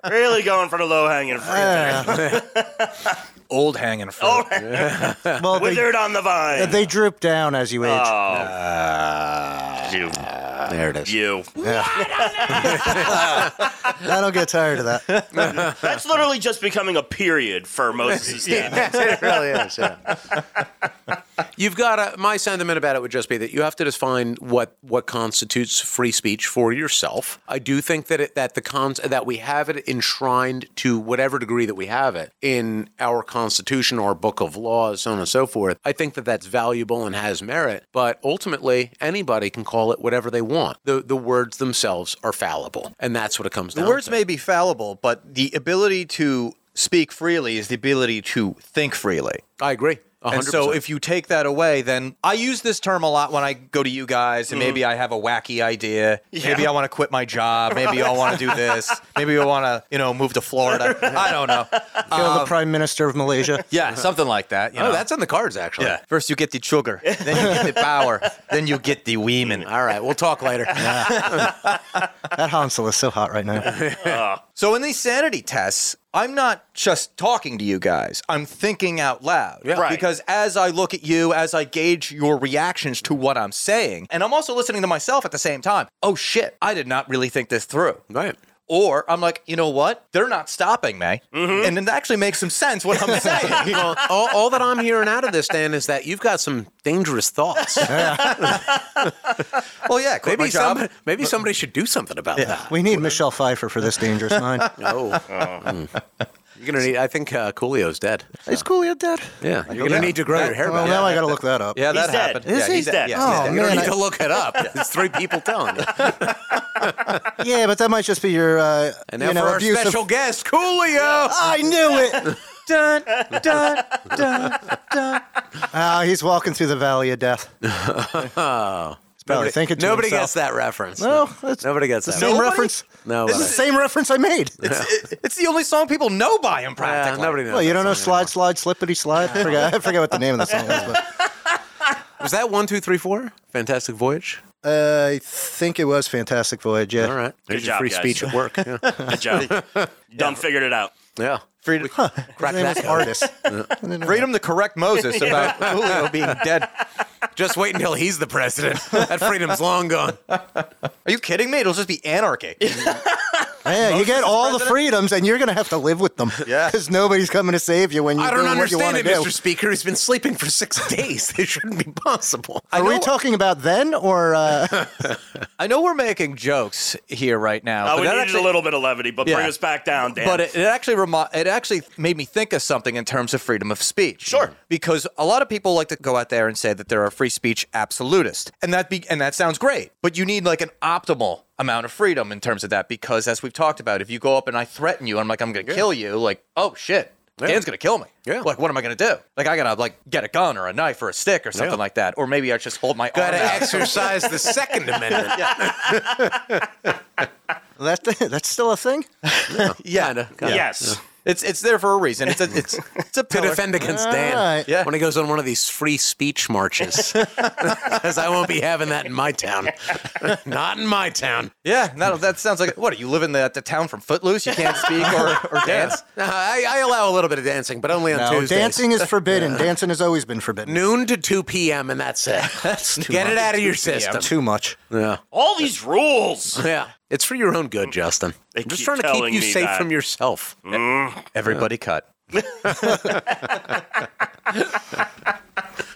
Really going for the low hanging fruit. there. Old hanging fruit. Oh, Well, they, withered on the vine. they droop down as you age. Oh, you, there it is. you. I don't get tired of that. That's literally just becoming a period for Moses' statement. it really is. Yeah. You've got to, my sentiment about it would just be that you have to define what what constitutes free speech for yourself. I do think that it, that the cons that we have it enshrined to whatever degree that we have it in our constitution or book of laws, so on and so forth. I think that that's valuable and has merit. But ultimately, anybody can call it whatever they want. The the words themselves are fallible, and that's what it comes The down to. The words may be fallible, but the ability to speak freely is the ability to think freely. I agree. 100%. And so if you take that away, then I use this term a lot when I go to you guys, and maybe mm. I have a wacky idea. Maybe I want to quit my job. Maybe I want to do this. Maybe I want to, you know, move to Florida. I don't know. Kill the um, prime minister of Malaysia. Yeah, something like that. You oh, know? that's in the cards actually. yeah. First you get the sugar, then you get the power, then you get the women. All right, we'll talk later. That Hansel is so hot right now. So in these sanity tests, I'm not just talking to you guys. I'm thinking out loud. Yeah. Right. Because as I look at you, as I gauge your reactions to what I'm saying, and I'm also listening to myself at the same time. Oh shit, I did not really think this through. right. Or I'm like, you know what? They're not stopping me. And it actually makes some sense what I'm saying. Well, all, all that I'm hearing out of this, Dan, is that you've got some dangerous thoughts. well, yeah, quit my maybe job. somebody, maybe somebody should do something about that. We need Michelle Pfeiffer for this dangerous mind. Oh, Mm. You're gonna need. I think uh, Coolio's dead. Is Coolio dead? Yeah, you're gonna need to grow your hair Well, back. now I got to look that up. Yeah, that dead. happened. Is yeah, he? he's dead. Yeah, Oh, he's dead. You don't man, need I- to look it up. It's three people telling you. Yeah, but that might just be your, uh, And now you know, for our abusive- special guest, Coolio. I knew it. Dun, dun, dun, dun. Ah, he's walking through the valley of death. Probably thinking to Nobody himself, gets that reference. No, it's nobody gets that. same Nobody? reference. No, It's the same reference I made. It's, it- it's the only song people know by him, yeah, practically. nobody knows. Well, you don't know song slide, slide, slippity, slide. I forgot, I forgot what the name of the song was, but. Was that one, two, three, four? Fantastic Voyage. uh, I think it was Fantastic Voyage. Yeah. All right. There's your job, free guys. speech at work. Yeah. Good job. You done figured it out. yeah. Freedom, His name artist. Artis. freedom to correct Moses about Julio being dead. Just wait until he's the president. That freedom's long gone. Are you kidding me? It'll just be anarchy. Yeah, you get all the freedoms, and you're going to have to live with them. Yeah. Because nobody's coming to save you when you're I don't doing what you want understand to it, do. Mr. Speaker. He's been sleeping for six days. It shouldn't be possible. Are we talking about then, or uh, I know we're making jokes here right now, Uh, but we that needed actually, a little bit of levity, but bring us back down, Dan. but it, it actually remi- it actually made me think of something in terms of freedom of speech. Sure. because a lot of people like to go out there and say that there are free speech absolutist, and that be- and that sounds great, but you need like an optimal amount of freedom in terms of that because as we've talked about, if you go up and I threaten you, I'm like I'm going to kill you, like oh shit. Dan's gonna kill me. Yeah. Like, what am I gonna do? Like, I gotta like get a gun or a knife or a stick or something Yeah. like that, or maybe I just hold my Got to arm out. exercise the Second Amendment. that that's still a thing? Yeah, Kinda. yes. It's it's there for a reason. It's a it's it's a to pillar. defend against ah, Dan. Alright. Yeah. When he goes on one of these free speech marches. Because I won't be having that in my town. Not in my town. Yeah, that, that sounds like what? You live in the, the town from Footloose? You can't speak or, or dance? No, I, I allow a little bit of dancing, but only on No, Tuesdays. dancing is forbidden. Dancing has always been forbidden. Noon to 2 p.m. and that's it. That's Get it out of your system. Too much. Yeah. All these rules. Yeah. It's for your own good, mm. Justin. They I'm just trying to keep you safe that. from yourself. Mm. Everybody cut.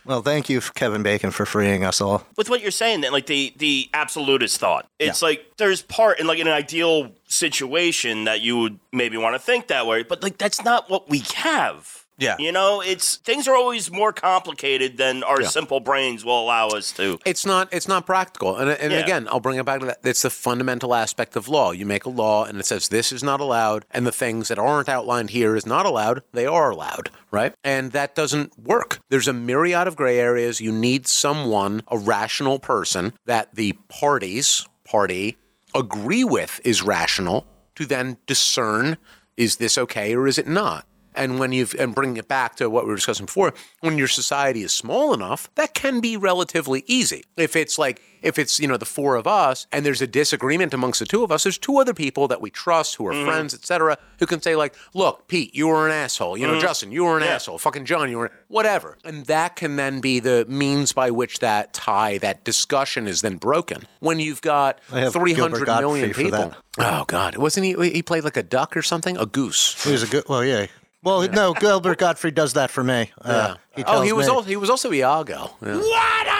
Well, thank you, Kevin Bacon, for freeing us all. with what you're saying that like the the absolutist thought it's like there's part in like in an ideal situation that you would maybe want to think that way but like that's not what we have Yeah. You know, it's things are always more complicated than our simple brains will allow us to. It's not. It's not practical. And, and Yeah. again, I'll bring it back to that. It's the fundamental aspect of law. You make a law, and it says this is not allowed, and the things that aren't outlined here is not allowed. They are allowed, right? And that doesn't work. There's a myriad of gray areas. You need someone, a rational person, that the parties, party, agree with is rational to then discern is this okay or is it not? And when you've and bringing it back to what we were discussing before, when your society is small enough, that can be relatively easy. If it's like if it's you know the four of us and there's a disagreement amongst the two of us, there's two other people that we trust who are mm-hmm. friends, etc., who can say like, "Look, Pete, you were an asshole. You know, mm-hmm. Justin, you were an asshole. Fucking John, you were whatever." And that can then be the means by which that tie, that discussion, is then broken. When you've got I have three Gilbert hundred million Gottfried for people. Oh God, wasn't he? He played like a duck or something, a goose. He was a good. Well, yeah. Well, no, Gilbert Gottfried does that for me. Uh, he oh, he was me- also he was also Iago. Yeah.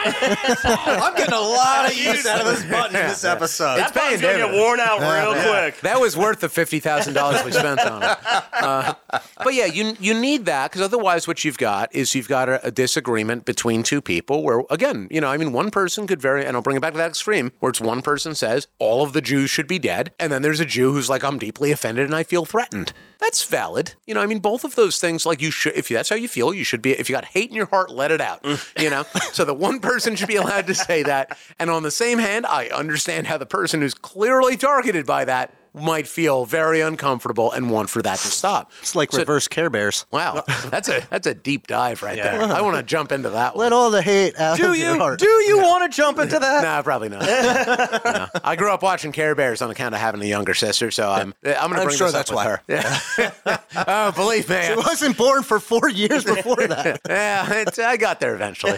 I'm getting a lot of use out of this button in this episode. That paying button's gonna get worn out real quick. That was worth the fifty thousand dollars we spent on it. Uh, but yeah, you you need that because otherwise, what you've got is you've got a, a disagreement between two people. Where again, you know, I mean, one person could very, and I'll bring it back to that extreme, where it's one person says all of the Jews should be dead, and then there's a Jew who's like, I'm deeply offended and I feel threatened. That's valid. You know, I mean, both of those things, like you should, if that's how you feel, you should be. If you got hate in your heart, let it out. Mm. You know, so the one person should be allowed to say that, and on the same hand, I understand how the person who's clearly targeted by that might feel very uncomfortable and want for that to stop. It's like reverse Care Bears. Wow, that's a that's a deep dive right there. I want to jump into that one. Let all the hate out Do of your heart. do you want to jump into that? Nah, probably not. No. I grew up watching Care Bears on account of having a younger sister, so I'm I'm going to I'm bring sure this up that's with why. her. Yeah. oh, believe me. He wasn't born for four years before that. yeah, it's, I got there eventually.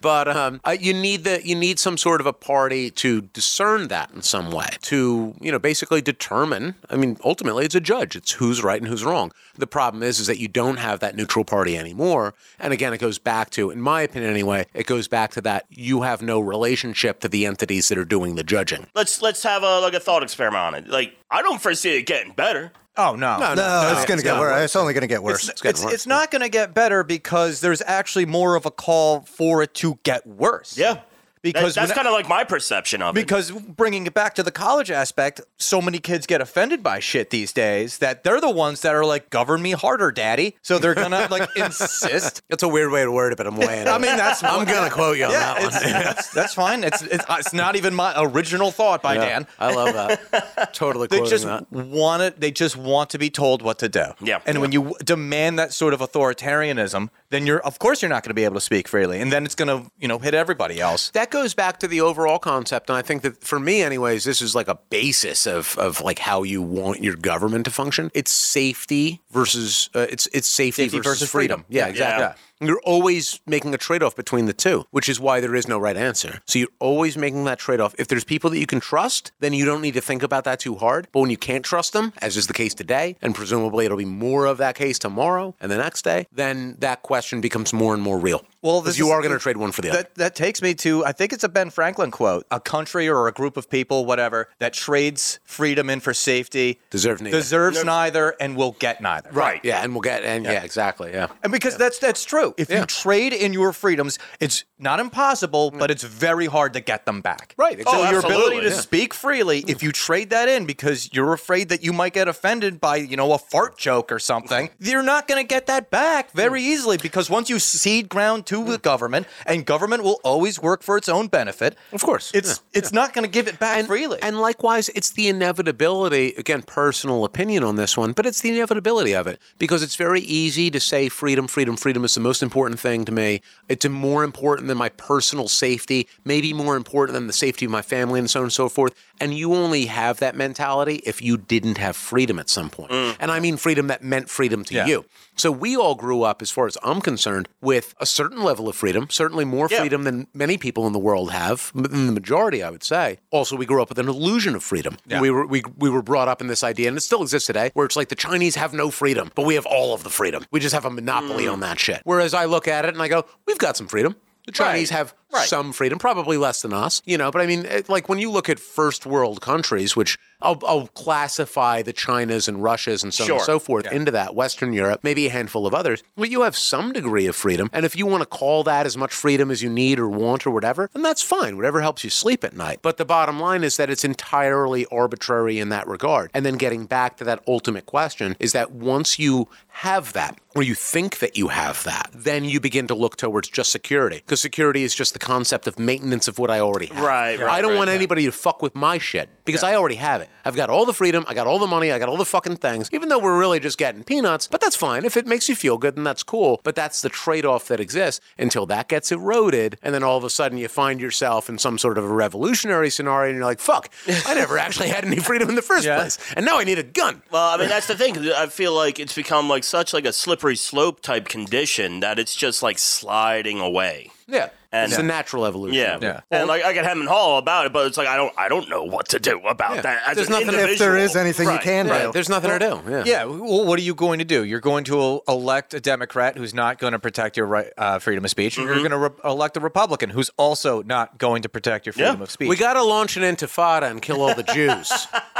but um, uh, you need the you need some sort of a party to discern that in some way to you know basically determine. I mean, ultimately, it's a judge. It's who's right and who's wrong. The problem is is that you don't have that neutral party anymore. And again, it goes back to, in my opinion, anyway, it goes back to that you have no relationship to the entities that are doing the judging. Let's let's have a like a thought experiment on it. Like I don't foresee it getting better. Oh no. No, no it's going to get gonna worse. It's only going to get worse. It's, getting it's, worse. it's not going to get better because there's actually more of a call for it to get worse. Yeah, Because That- that's kind of like my perception of it. Because bringing it back to the college aspect, so many kids get offended by shit these days that they're the ones that are like, govern me harder, daddy. So they're gonna like insist. That's a weird way to word it, but I'm weighing. It. I mean, that's I'm gonna quote you on yeah, that one. that's, that's fine. It's, it's it's not even my original thought by Yeah, Dan. I love that. totally They just that. want it. They just want to be told what to do. Yeah. And when you demand that sort of authoritarianism, then you're of course you're not going to be able to speak freely, and then it's going to you know hit everybody else. that goes back to the overall concept and i think that for me anyways this is like a basis of of like how you want your government to function. It's safety versus uh, it's it's safety, Safety versus, versus freedom, freedom. yeah exactly. Yeah. you're always making a trade-off between the two which is why there is no right answer. So you're always making that trade-off. If there's people that you can trust then you don't need to think about that too hard. But when you can't trust them as is the case today and presumably it'll be more of that case tomorrow and the next day then that question becomes more and more real Well, 'Cause this you is- are going to trade one for the other That that takes me to I think it's a Ben Franklin quote: "A country or a group of people, whatever, that trades freedom in for safety Deserves neither. deserves neither and will get neither." right. yeah and we'll get and yeah, exactly yeah And because that's that's true. If Yeah. you trade in your freedoms, it's not impossible, but it's very hard to get them back. Right, So exactly. your oh, ability to yeah. speak freely, if you trade that in because you're afraid that you might get offended by, you know, a fart joke or something, you're not going to get that back very easily because once you cede ground to the government, and government will always work for its own benefit. Of course, It's it's not going to give it back and, freely. And likewise, it's the inevitability, again, personal opinion on this one, but it's the inevitability of it because it's very easy to say freedom, freedom, freedom is the most important thing to me. It's more important than my personal safety, maybe more important than the safety of my family and so on and so forth. And you only have that mentality if you didn't have freedom at some point. Mm. And I mean freedom that meant freedom to Yeah. you. So we all grew up, as far as I'm concerned, with a certain level of freedom, certainly more Yeah. freedom than many people in the world have, than the majority, I would say. Also, we grew up with an illusion of freedom. We were we, we were brought up in this idea, and it still exists today, where it's like the Chinese have no freedom, but we have all of the freedom. We just have a monopoly mm. on that shit. Whereas I look at it and I go, we've got some freedom. The Chinese Right. have Right. some freedom, probably less than us, you know. But I mean, it, like when you look at first world countries, which I'll, I'll classify the Chinas and Russias and so on and so forth into that. Western Europe, maybe a handful of others. Well, you have some degree of freedom. And if you want to call that as much freedom as you need or want or whatever, then that's fine. Whatever helps you sleep at night. But the bottom line is that it's entirely arbitrary in that regard. And then getting back to that ultimate question is that once you have that, or you think that you have that, then you begin to look towards just security. Because security is just the concept of maintenance of what I already have. Right, right, I don't right, want yeah. anybody to fuck with my shit because I already have it. I've got all the freedom, I got all the money, I got all the fucking things, even though we're really just getting peanuts. But that's fine. If it makes you feel good, then that's cool. But that's the trade off that exists until that gets eroded. And then all of a sudden you find yourself in some sort of a revolutionary scenario and you're like, fuck, I never actually had any freedom in the first Yeah. place. And now I need a gun. Well, I mean that's the thing. I feel like it's become like such like a slippery slope type condition that it's just like sliding away. Yeah. And- it's a natural evolution. Yeah, Yeah. And like I get hem and haw about it, but it's like I don't, I don't know what to do about Yeah. that. As There's an nothing- if individual. If there is anything Right. you can Yeah, do. there's nothing to do. Yeah. Yeah. Well, what are you going to do? You're going to elect a Democrat who's not going to protect your right, uh, freedom of speech, and you're going to re- elect a Republican who's also not going to protect your freedom Yeah. of speech. We got to launch an intifada and kill all the Jews.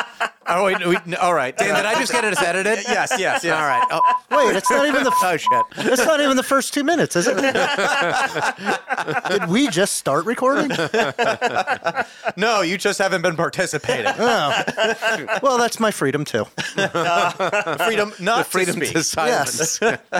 oh, wait, we, all right. Dan, did I just get it edited? yes, yes, yes. All right. Oh, Wait, it's not even the oh shit. it's not even the first two minutes, is it? Did we just start recording? No, you just haven't been participating. Oh. Well, that's my freedom too. freedom, not Freedom to to speak. silence.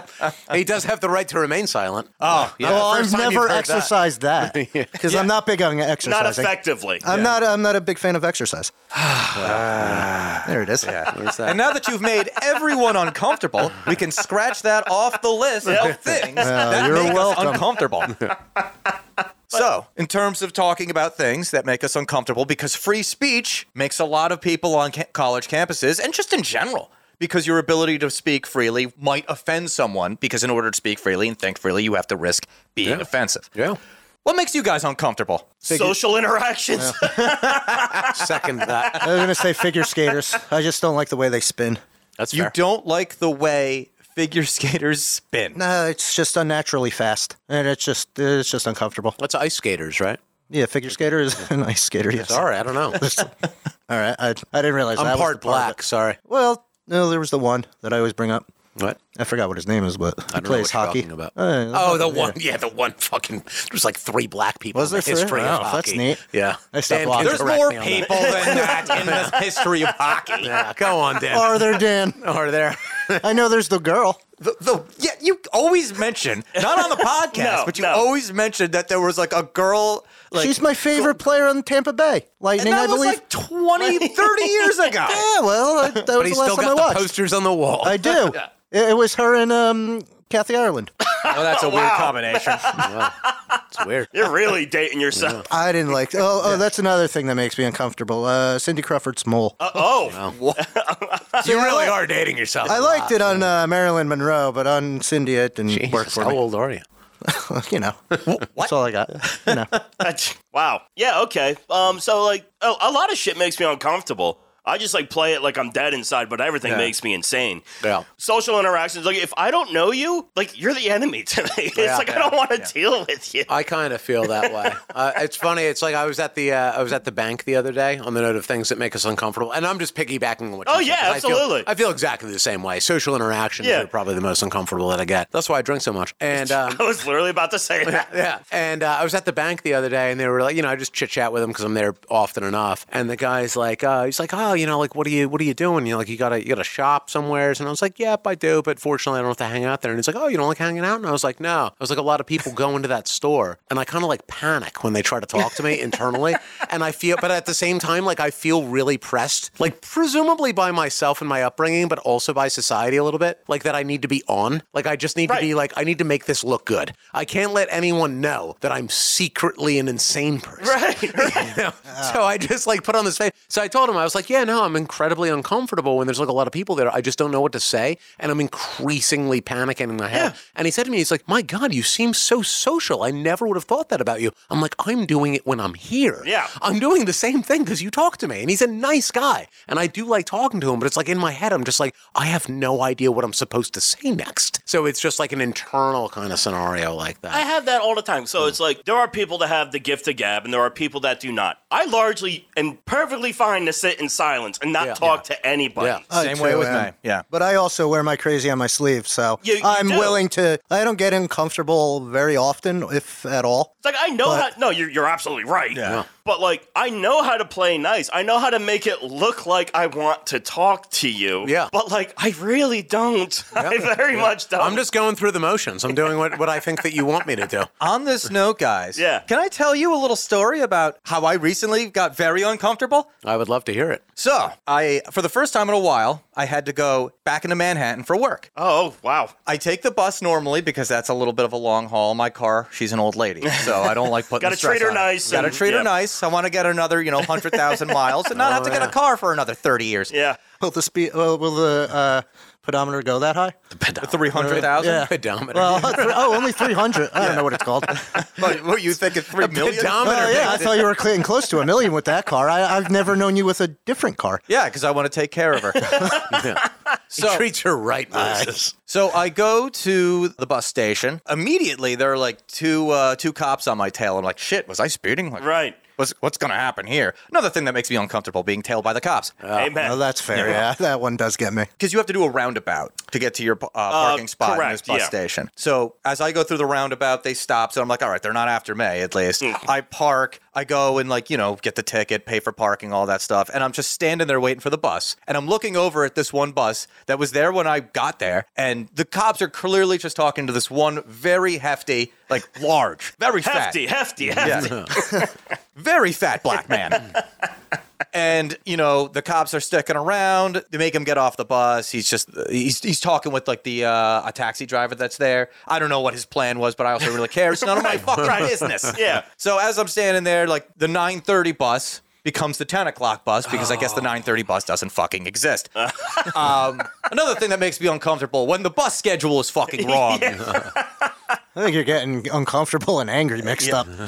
he does have the right to remain silent. Oh, Yeah, well, I've never you've heard that. exercised that because I'm not big on exercising. Not effectively. I'm not. I'm not a big fan of exercise. Ah, there it is. Where's that? And now that you've made everyone uncomfortable, we can scratch that off the list of things that you're make welcome. us uncomfortable. so, in terms of talking about things that make us uncomfortable, because free speech makes a lot of people on ca- college campuses, and just in general, because your ability to speak freely might offend someone, because in order to speak freely and think freely, you have to risk being offensive. Yeah. What makes you guys uncomfortable? Social interactions. Second that. I was gonna say figure skaters. I just don't like the way they spin. That's You fair. don't like the way figure skaters spin. No, it's just unnaturally fast, and it's just it's just uncomfortable. That's ice skaters, right? Yeah, figure skater is an ice skater. Yes. Sorry, I don't know. All right. I, I didn't realize that I'm was part the part of black. it. Sorry. Well, no, there was the one that I always bring up. What? I forgot what his name is, but he I don't know plays what you're hockey. talking about. Uh, Oh, the yeah. one. Yeah, the one fucking. There's like three black people Was in the there three? history of Oh, hockey. that's neat. Yeah. I stopped Dan can There's more me on that. people than that in the history of hockey. Yeah, go on, Dan. Are there, Dan? Are there? I know there's the girl. The, the, yeah, you always mention, not on the podcast, No, but you no. always mentioned that there was like a girl. Like, She's my favorite player on Tampa Bay and Lightning, that I was believe. like 20, 30 years ago. yeah, well, I- that But was he's the last still time I got the watched. posters on the wall. I do. It, it was her and um, Kathy Ireland. Oh, that's a weird combination. It's weird. You're really dating yourself. I didn't like. Oh, oh, that's another thing that makes me uncomfortable. Uh, Cindy Crawford's mole. Uh, oh, You really are dating yourself. I liked it on uh, Marilyn Monroe, but on Cindy it didn't work Jesus, for me. how me. old are you? You know, that's all I got. You know, wow. Yeah. Okay. Um. So like, a, a lot of shit makes me uncomfortable. I just like play it like I'm dead inside, but everything Yeah. makes me insane. Yeah. Social interactions, like if I don't know you, like you're the enemy to me. It's Yeah. like I don't want to deal with you. I kind of feel that way. Uh, it's funny. It's like I was at the uh, I was at the bank the other day on the note of things that make us uncomfortable, and I'm just piggybacking on what. Oh, you said, yeah, 'cause I feel- absolutely. I feel, exactly the same way. Social interactions Yeah. are probably the most uncomfortable that I get. That's why I drink so much. And um, I was literally about to say that. yeah, and uh, I was at the bank the other day, and they were like, you know, I just chit chat with them because I'm there often enough. And the guy's like, uh, he's like, oh, Oh, you know, like, what are you, what are you doing? You know, like, you gotta, you gotta shop somewheres. And I was like, yep, I do, but fortunately, I don't have to hang out there. And he's like, oh, you don't like hanging out? And I was like, no. I was like, a lot of people go into that store, and I kind of like panic when they try to talk to me internally, and I feel, but at the same time, like, I feel really pressed, like, presumably by myself and my upbringing, but also by society a little bit, like that I need to be on, like, I just need Right. to be like, I need to make this look good. I can't let anyone know that I'm secretly an insane person. Right. You know? So I just like put on this face. So I told him, I was like, yeah, no, I'm incredibly uncomfortable when there's like a lot of people there. I just don't know what to say. And I'm increasingly panicking in my head. And he said to me, he's like, my God, you seem so social. I never would have thought that about you. I'm like, I'm doing it when I'm here. Yeah. I'm doing the same thing because you talk to me. And he's a nice guy. And I do like talking to him, but it's like in my head, I'm just like, I have no idea what I'm supposed to say next. So it's just like an internal kind of scenario like that. I have that all the time. So it's like there are people that have the gift of gab, and there are people that do not. I largely am perfectly fine to sit in silence silence and not Yeah. talk to anybody. Yeah. I Same way too with am. me, yeah. But I also wear my crazy on my sleeve, so You- you I'm do. willing to. I don't get uncomfortable very often, if at all. It's like I know But- how. No, you're you're absolutely right. Yeah. But like I know how to play nice. I know how to make it look like I want to talk to you. Yeah. But like I really don't. Yeah. I very much don't. I'm just going through the motions. I'm doing what, what I think that you want me to do. On this note, guys, Yeah. can I tell you a little story about how I recently got very uncomfortable? I would love to hear it. So, I, for the first time in a while, I had to go back into Manhattan for work. Oh, oh wow. I take the bus normally because that's a little bit of a long haul. My car, she's an old lady, so I don't like putting. Gotta treat her nice Gotta treat her yeah. Nice. I want to get another, you know, hundred thousand miles and not have to get a car for another thirty years. Yeah. Will the speed? Uh, will the uh, pedometer go that high? The three hundred thousand. Yeah. Pedometer. Well, oh, only 300. I don't know what it's called. What, what you thinking? Three million? pedometer. Oh, yeah, I thought you were getting close to a million with that car. I, I've never known you with a different car. Yeah, because I want to take care of her. so, Treats her right, Moses. so I go to the bus station. Immediately, there are like two uh, two cops on my tail. I'm like, shit, was I speeding? Like, Right. What's what's gonna happen here? Another thing that makes me uncomfortable being tailed by the cops. Amen. Oh, that's fair. Yeah, that one does get me. because you have to do a roundabout to get to your uh, parking spot in this bus yeah. station. So as I go through the roundabout, they stop. So I'm like, all right, they're not after me at least. Hmm. I park. I go and like you know get the ticket, pay for parking, all that stuff, and I'm just standing there waiting for the bus. And I'm looking over at this one bus that was there when I got there, and the cops are clearly just talking to this one very hefty, like large, very hefty, fat, hefty, hefty. yeah. very fat black man. And you know the cops are sticking around. They make him get off the bus. He's just he's he's talking with like the uh, a taxi driver that's there. I don't know what his plan was, but I also really care. It's none of my fucking business. Yeah. So as I'm standing there, like the 9:30 bus becomes the 10 o'clock bus because I guess the 9:30 bus doesn't fucking exist. um, another thing that makes me uncomfortable when the bus schedule is fucking wrong. I think you're getting uncomfortable and angry mixed up. No,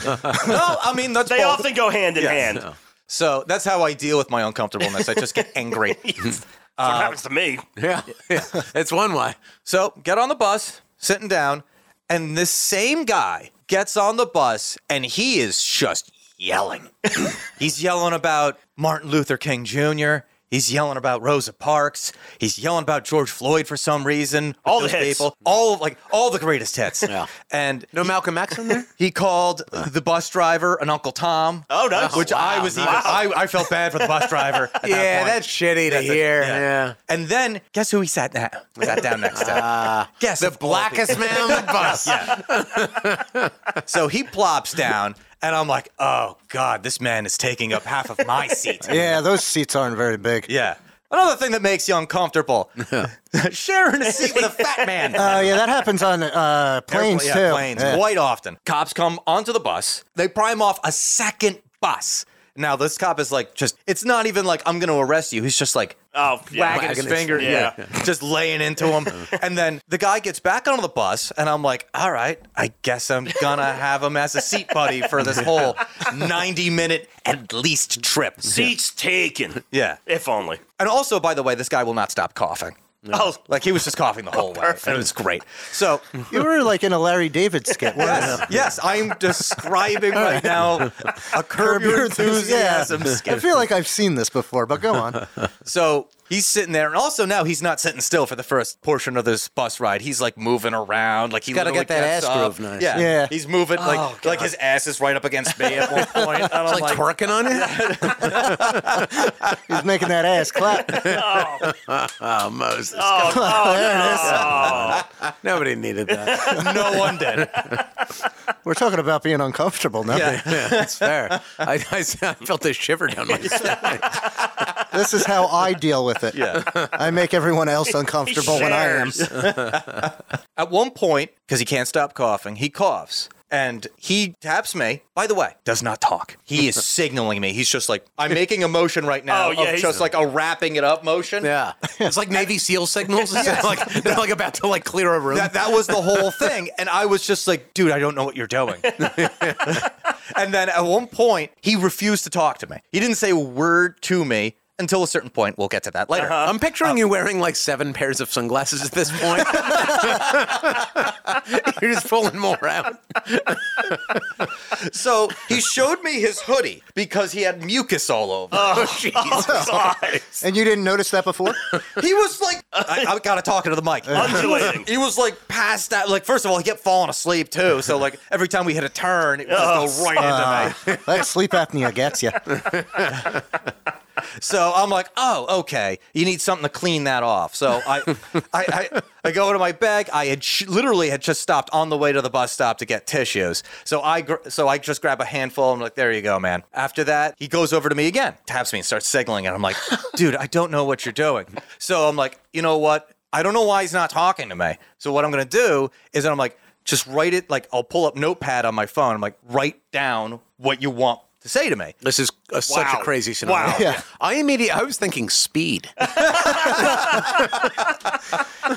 I mean that's They both. often go hand in hand. So that's how I deal with my uncomfortableness. I just get angry. That's what uh, happens to me. Yeah, yeah. It's one way. So get on the bus, sitting down, and this same guy gets on the bus and he is just yelling. He's yelling about Martin Luther King Jr. He's yelling about Rosa Parks. He's yelling about George Floyd for some reason. All the hits. people, all like all the greatest hits. Yeah. And No Malcolm X in there? he called the bus driver an Uncle Tom. Oh, nice. Which I was even, I, I felt bad for the bus driver. at that Yeah, point. that's shitty to That's a- hear. yeah. Yeah. And then guess who he sat down, sat down next to? Uh, guess The of all people. blackest man on the bus. yeah. So he plops down, and I'm like, oh God, this man is taking up half of my seat. Yeah, those seats aren't very big. Yeah. Another thing that makes you uncomfortable sharing a seat with a fat man. Oh, yeah, that happens on uh, planes yeah, too. Planes, Yeah. quite often. Cops come onto the bus. They prime off a second bus. Now this cop is like, just it's not even like I'm to arrest you. He's just like Oh, yeah. wagging his Wagging his- finger, yeah. yeah, just laying into him. and then the guy gets back onto the bus, and I'm like, all right, I guess I'm gonna have him as a seat buddy for this whole 90 minute at least trip. Seats taken. Yeah. If only. And also, by the way, this guy will not stop coughing. Oh, Like he was just coughing the oh, whole way, and it was great. So You were like in a Larry David skit. Yes, yes, I'm describing right now a curb your enthusiasm Yeah. I feel like I've seen this before, but go on. So he's sitting there, and also now he's not sitting still for the first portion of this bus ride. He's like moving around, like he Gotta literally get that gets ass up. groove nice. Yeah, Yeah. he's moving like oh, like his ass is right up against me at one point. And I'm It's like, twerking on it? He's making that ass clap. Oh, Moses. oh, oh, no. Nobody needed that. no one did. We're talking about being uncomfortable now. Yeah. yeah, that's fair. I, I, I felt a shiver down my spine. This is how I deal with it. Yeah. I make everyone else uncomfortable when I am. At one point, because he can't stop coughing, he coughs. And he taps me. By the way, does not talk. He is signaling me. He's just like, I'm making a motion right now Oh, yeah, of just like a wrapping it up motion. Yeah. It's like Navy SEAL signals. It's like they're like about to like clear a room. That, that was the whole thing. And I was just like, dude, I don't know what you're doing. and then at one point, he refused to talk to me. He didn't say a word to me. Until a certain point. We'll get to that later. I'm picturing uh, you wearing like seven pairs of sunglasses at this point. You're just pulling more out. So he showed me his hoodie because he had mucus all over. God. And you didn't notice that before? He was like, I, I gotta talk into the mic. Undulating. He was like passed out. Like first of all, he kept falling asleep too. So like every time we hit a turn, it would just go right into me. that sleep apnea gets you. So I'm like, oh, okay. You need something to clean that off. So I, I, I, I go into my bag. I had sh- literally had just stopped on the way to the bus stop to get tissues. So I, gr- so I just grab a handful. I'm like, there you go, man. After that, he goes over to me again, taps me, and starts signaling, and I'm like, dude, I don't know what you're doing. So I'm like, you know what? I don't know why he's not talking to me. So what I'm gonna do is I'm like, just write it. Like I'll pull up Notepad on my phone. I'm like, write down what you want to say to me. This is a, such a crazy scenario. Wow. Yeah. I immediately, I was thinking speed.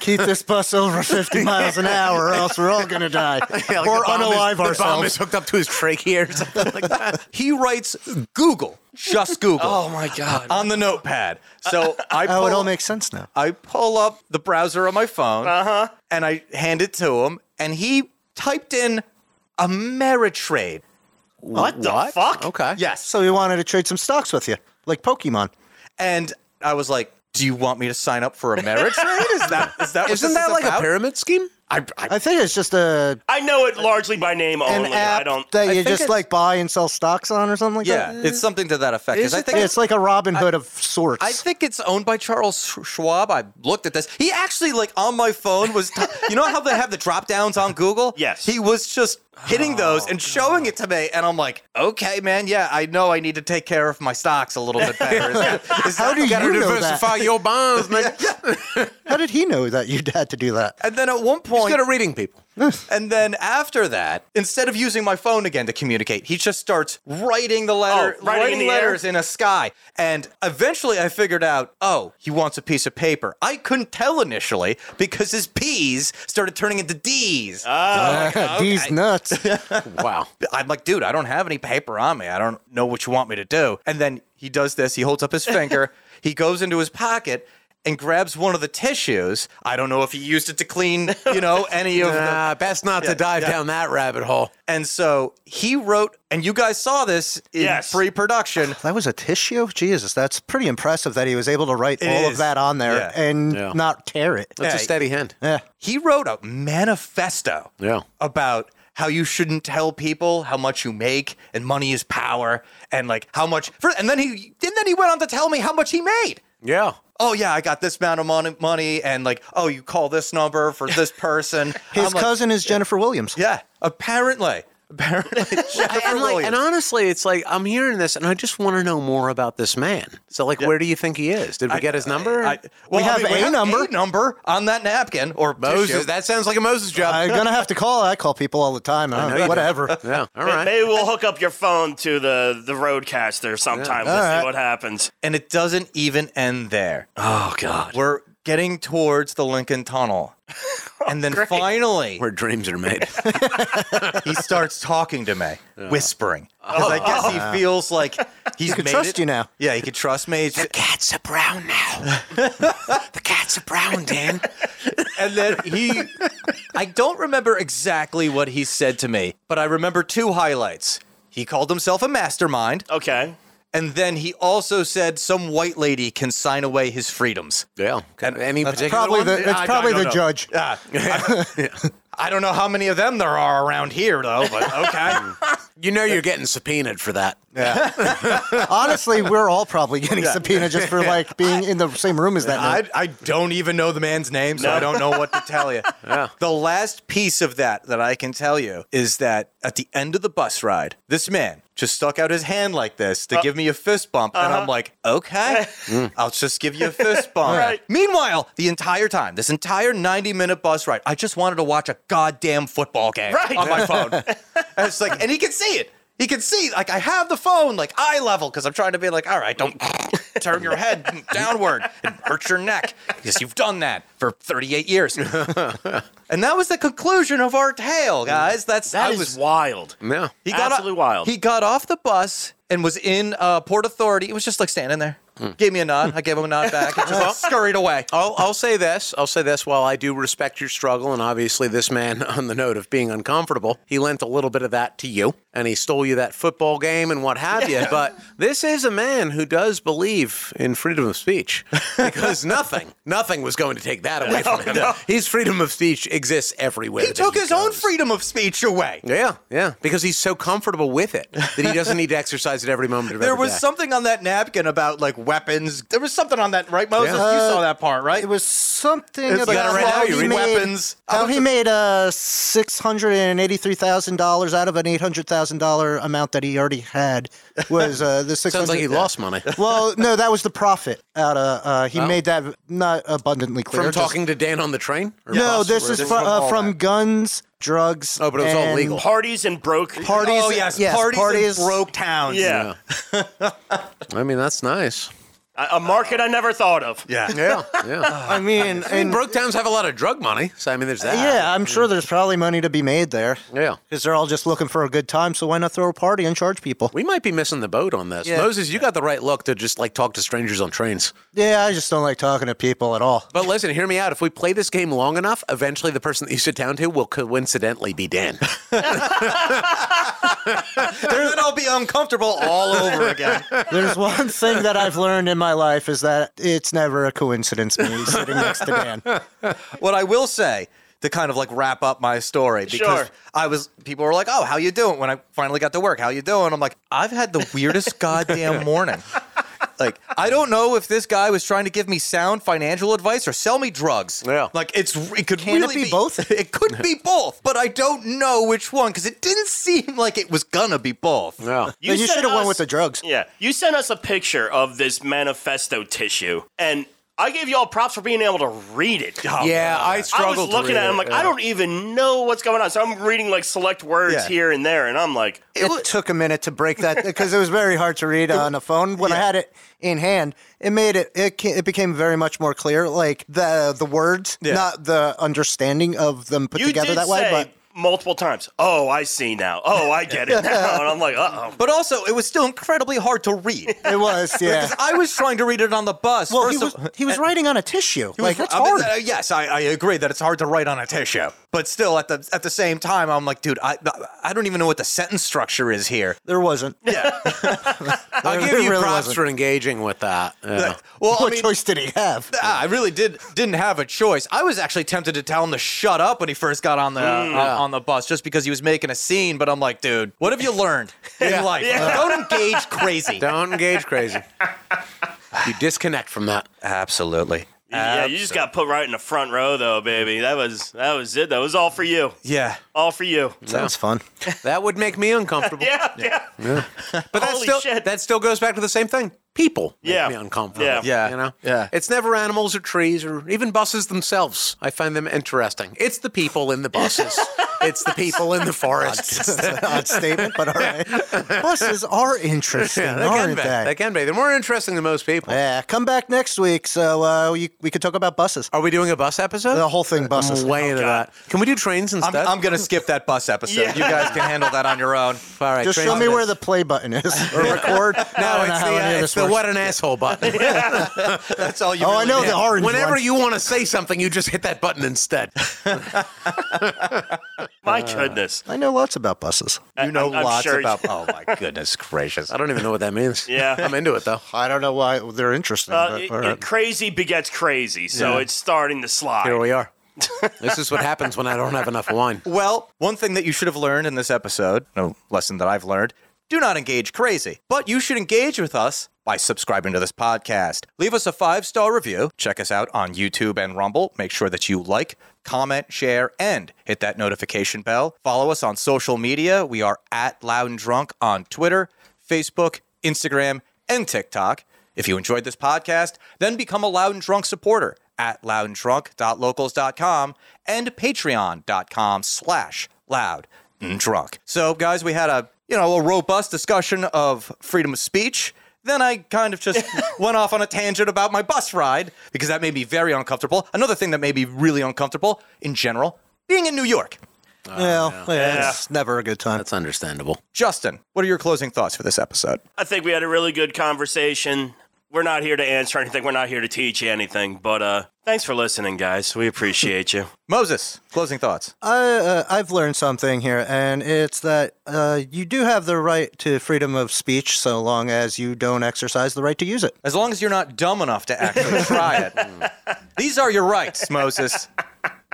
Keep this bus over 50 miles an hour, or else we're all going to die. Yeah, like or the bomb is- unalive the bomb ourselves. is hooked up to his trachea or something like that. He writes Google, just Google. Oh my God. on the notepad. So I pull, Oh, it all makes sense now. I pull up the browser on my phone Uh-huh. and I hand it to him, and he typed in Ameritrade. What the What? fuck? Okay. Yes. So he wanted to trade some stocks with you, like Pokemon. And I was like, "Do you want me to sign up for Ameritrade? Is that is that what Isn't this that is like about? a pyramid scheme? I, I, I think it's just a I know it largely by name an only. I app don't. that you think just it's- like buy and sell stocks on, or something like yeah, that. it's something to that effect. 'Cause Is I think it's like a Robinhood of sorts. I think it's owned by Charles Sch- Schwab. I looked at this. He actually, like, on my phone was, t- you know how they have the drop downs on Google? Yes. He was just hitting those oh, and showing it to me. And I'm like, okay, man, yeah, I know I need to take care of my stocks a little bit better. Is that- is How that- do you Gotta know diversify that? your bonds, man. How did he know that you had to do that? And then at one point, He's good at reading people. and then after that, instead of using my phone again to communicate, he just starts writing the letter, Oh, writing in the air? letters in a sky. And eventually, I figured out, oh, he wants a piece of paper. I couldn't tell initially because his P's started turning into D's. Oh, ah, These nuts. Wow. I'm like, dude, I don't have any paper on me. I don't know what you want me to do. And then he does this. He holds up his finger. he goes into his pocket and grabs one of the tissues. I don't know if he used it to clean, you know, any of the. Nah, best not to dive yeah. down that rabbit hole. And so he wrote, and you guys saw this in Yes. pre-production. That was a tissue? Jesus, that's pretty impressive that he was able to write It all is. of that on there Yeah. and Yeah. not tear it. That's a steady hand. Yeah. He wrote a manifesto Yeah. about how you shouldn't tell people how much you make and money is power and like how much. For, and then he and then he went on to tell me how much he made. Yeah. Oh yeah, I got this amount of money, money, and like, oh, you call this number for this person. His I'm like, cousin is eh. Jennifer Williams. yeah, apparently, apparently, And, like, and honestly, it's like I'm hearing this, and I just want to know more about this man. So, like, where do you think he is? Did we get his number? I- well, We I have mean, a number. a number on that napkin or Moses. tissue. That sounds like a Moses job. I'm gonna have to call. I call people all the time. I know don't you do. whatever. yeah. All May- right. Maybe we'll hook up your phone to the the RODECaster sometime. Yeah. We'll All see what happens. and it doesn't even end there. Oh God. We're getting towards the Lincoln Tunnel. Oh, and then finally, Where dreams are made. he starts talking to me, whispering. Oh. Because I guess he feels like he's can made trust it. you now. Yeah, he can trust me. The cats are brown now. the cats are brown, Dan. and then he I don't remember exactly what he said to me, but I remember two highlights. He called himself a mastermind, Okay. And then he also said some white lady can sign away his freedoms. Yeah. And Any That's particular probably one? the. That's I- I probably don't the know. judge. Yeah. I, I don't know how many of them there are around here though, but okay. You know you're getting subpoenaed for that. Honestly, we're all probably getting subpoenaed just for like being in the same room as that. I. I don't even know the man's name, so No. I don't know what to tell you. Yeah. The last piece of that that I can tell you is that at the end of the bus ride, this man just stuck out his hand like this to uh, give me a fist bump. And I'm uh-huh. like, okay, mm. I'll just give you a fist bump. Right. Meanwhile, the entire time, this entire 90 minute bus ride, I just wanted to watch a goddamn football game Right. on my phone. and it's like, and he can see it. He can see, like, I have the phone, like, eye level, because I'm trying to be like, all right, don't turn your head downward and hurt your neck, because you've done that for 38 years. and that was the conclusion of our tale, guys. That's That I is was, wild. Yeah. he got absolutely off, wild. He got off the bus and was in uh, Port Authority. It was just like standing there. gave me a nod. I gave him a nod back and just scurried away. I'll, I'll say this. I'll say this. While I do respect your struggle, and obviously this man, on the note of being uncomfortable, he lent a little bit of that to you, and he stole you that football game and what have you. But this is a man who does believe in freedom of speech, because nothing, nothing was going to take that away from him. His freedom of speech exists everywhere. He that took his own freedom of speech away. Yeah, yeah, because he's so comfortable with it that he doesn't need to exercise it every moment of There every was day. something on that napkin about like weapons. There was something on that, right, Moses? Yeah. you saw that part, right? It was something It's like about right how you he made, weapons. How How he made uh, six hundred and eighty-three thousand dollars out of an eight hundred thousand dollar amount that he already had. Was uh, the six hundred? Sounds like he lost money Well, no, that was the profit out of. Uh, he Oh. made that not abundantly clear. from just- talking to Dan on the train. No, this is from, from uh, from guns, drugs. Oh, but it was all legal. Parties and broke. Parties. oh yes, yes, parties, parties. in broke towns. Yeah. I mean, that's nice. A, a market I never thought of. yeah. Yeah, yeah. I mean, I mean, and broke towns have a lot of drug money, so I mean, there's that. yeah, I'm sure there's probably money to be made there. Yeah. because they're all just looking for a good time. So why not throw a party and charge people? We might be missing the boat on this. Yeah. Moses, you got the right look to just like talk to strangers on trains. Yeah, I just don't like talking to people at all. But listen, hear me out. If we play this game long enough, eventually the person that you sit down to will coincidentally be Dan. then I'll be uncomfortable all over again. There's one thing that I've learned in my life is that it's never a coincidence me sitting next to Dan. what I will say to kind of like wrap up my story because Sure. I was people were like, "Oh, how you doing?" When I finally got to work, how you doing? I'm like, I've had the weirdest goddamn morning. Like, I don't know if this guy was trying to give me sound financial advice or sell me drugs. Yeah. Like it's it could Can it really be both? It could be both, but I don't know which one because it didn't seem like it was gonna be both. Yeah. You, Then you should have went with the drugs. Yeah, you sent us a picture of this manifesto tissue, and I gave you all props for being able to read it. Oh, yeah, I I struggled. was to looking read at it. I'm like, yeah. I don't even know what's going on. So I'm reading like select words Yeah. here and there, and I'm like, It, took a minute to break that because it was very hard to read on a phone. When I had it in hand, it made it it, it became very much more clear, like the the words, Yeah. not the understanding of them put you together did that way. But multiple times. Oh, I see now. Oh, I get it now. And I'm like, uh oh. But also, it was still incredibly hard to read. it was, yeah. Because I was trying to read it on the bus. Well, he First was of- he was writing on a tissue. He was- Like that's I mean, hard. uh, yes, I, I agree that it's hard to write on a tissue, but still, at the at the same time, I'm like, dude, I I don't even know what the sentence structure is here. There wasn't. Yeah. I'll give you really props wasn't. for engaging with that. Yeah. well, I what mean, choice did he have? ah, I really did didn't have a choice. I was actually tempted to tell him to shut up when he first got on the Mm. on, on the bus, just because he was making a scene. But I'm like, dude, what have you learned in life? Don't engage crazy. Don't engage crazy. you disconnect from that. Absolutely. Yeah, you just got put right in the front row, though, baby. That was that was it. That was all for you. Yeah. All for you. Sounds fun. That would make me uncomfortable. Yeah, yeah. But that Holy still shit. that still goes back to the same thing. People make Yeah. me uncomfortable. Yeah. Yeah. You know? Yeah. It's never animals or trees or even buses themselves. I find them interesting. It's the people in the buses. it's the people in the forest. That's an odd statement, but all right. Buses are interesting, Yeah, they can aren't be. they? They can be. They're more interesting than most people. Yeah, come back next week so uh, we, we could talk about buses. Are we doing a bus episode? The whole thing buses. I'm way into God. that. Can we do trains I'm, instead? I'm gonna skip that bus episode. Yeah. You guys can handle that on your own. All right, Just show me where the play button is or record. No, I don't it's the, uh, of it's this the works. what an asshole button. That's all you. Oh, I know need. the orange Whenever one. you want to say something, you just hit that button instead. My goodness. I know lots about buses. You know I'm- I'm lots sure- about. Oh my goodness gracious! I don't even know what that means. Yeah. I'm into it though. I don't know why they're interesting. Uh, but it- all it- right. crazy begets crazy, so it's starting to slide. Here we are. this is what happens when I don't have enough wine. Well, one thing that you should have learned in this episode, no lesson that I've learned, do not engage crazy. But you should engage with us by subscribing to this podcast. Leave us a five star review. Check us out on YouTube and Rumble. Make sure that you like, comment, share, and hit that notification bell. Follow us on social media. We are at Loud 'N Drunk on Twitter, Facebook, Instagram, and TikTok. If you enjoyed this podcast, then become a Loud 'N Drunk supporter at loudanddrunk.locals.com and patreon.com slash loud and drunk. So, guys, we had a, you know, a robust discussion of freedom of speech. Then I kind of just went off on a tangent about my bus ride because that made me very uncomfortable. Another thing that made me really uncomfortable in general, being in New York. Oh, well, yeah, it's never a good time. That's understandable. Justin, what are your closing thoughts for this episode? I think we had a really good conversation. We're not here to answer anything. We're not here to teach you anything. But uh, thanks for listening, guys. We appreciate you. Moses, closing thoughts. I, uh, I've learned something here, and it's that uh, you do have the right to freedom of speech so long as you don't exercise the right to use it. As long as you're not dumb enough to actually try it. These are your rights, Moses.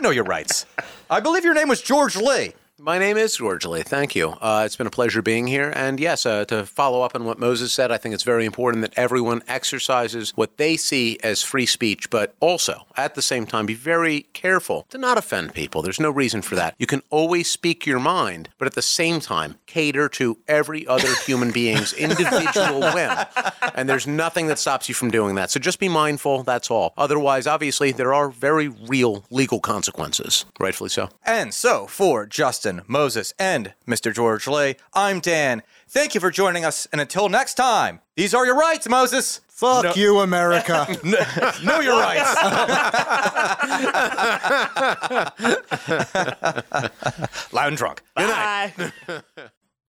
Know your rights. I believe your name was George Lee. My name is George Lee. Thank you. Uh, it's been a pleasure being here. And yes, uh, to follow up on what Moses said, I think it's very important that everyone exercises what they see as free speech, but also at the same time be very careful to not offend people. There's no reason for that. You can always speak your mind, but at the same time, cater to every other human being's individual whim. And there's nothing that stops you from doing that. So just be mindful. That's all. Otherwise, obviously, there are very real legal consequences. Rightfully so. And so, for Justin, Moses, and Mr. George Lay, I'm Dan. Thank you for joining us, and until next time, these are your rights, Moses. Fuck No- you, America. know your rights. Loud and drunk. Bye.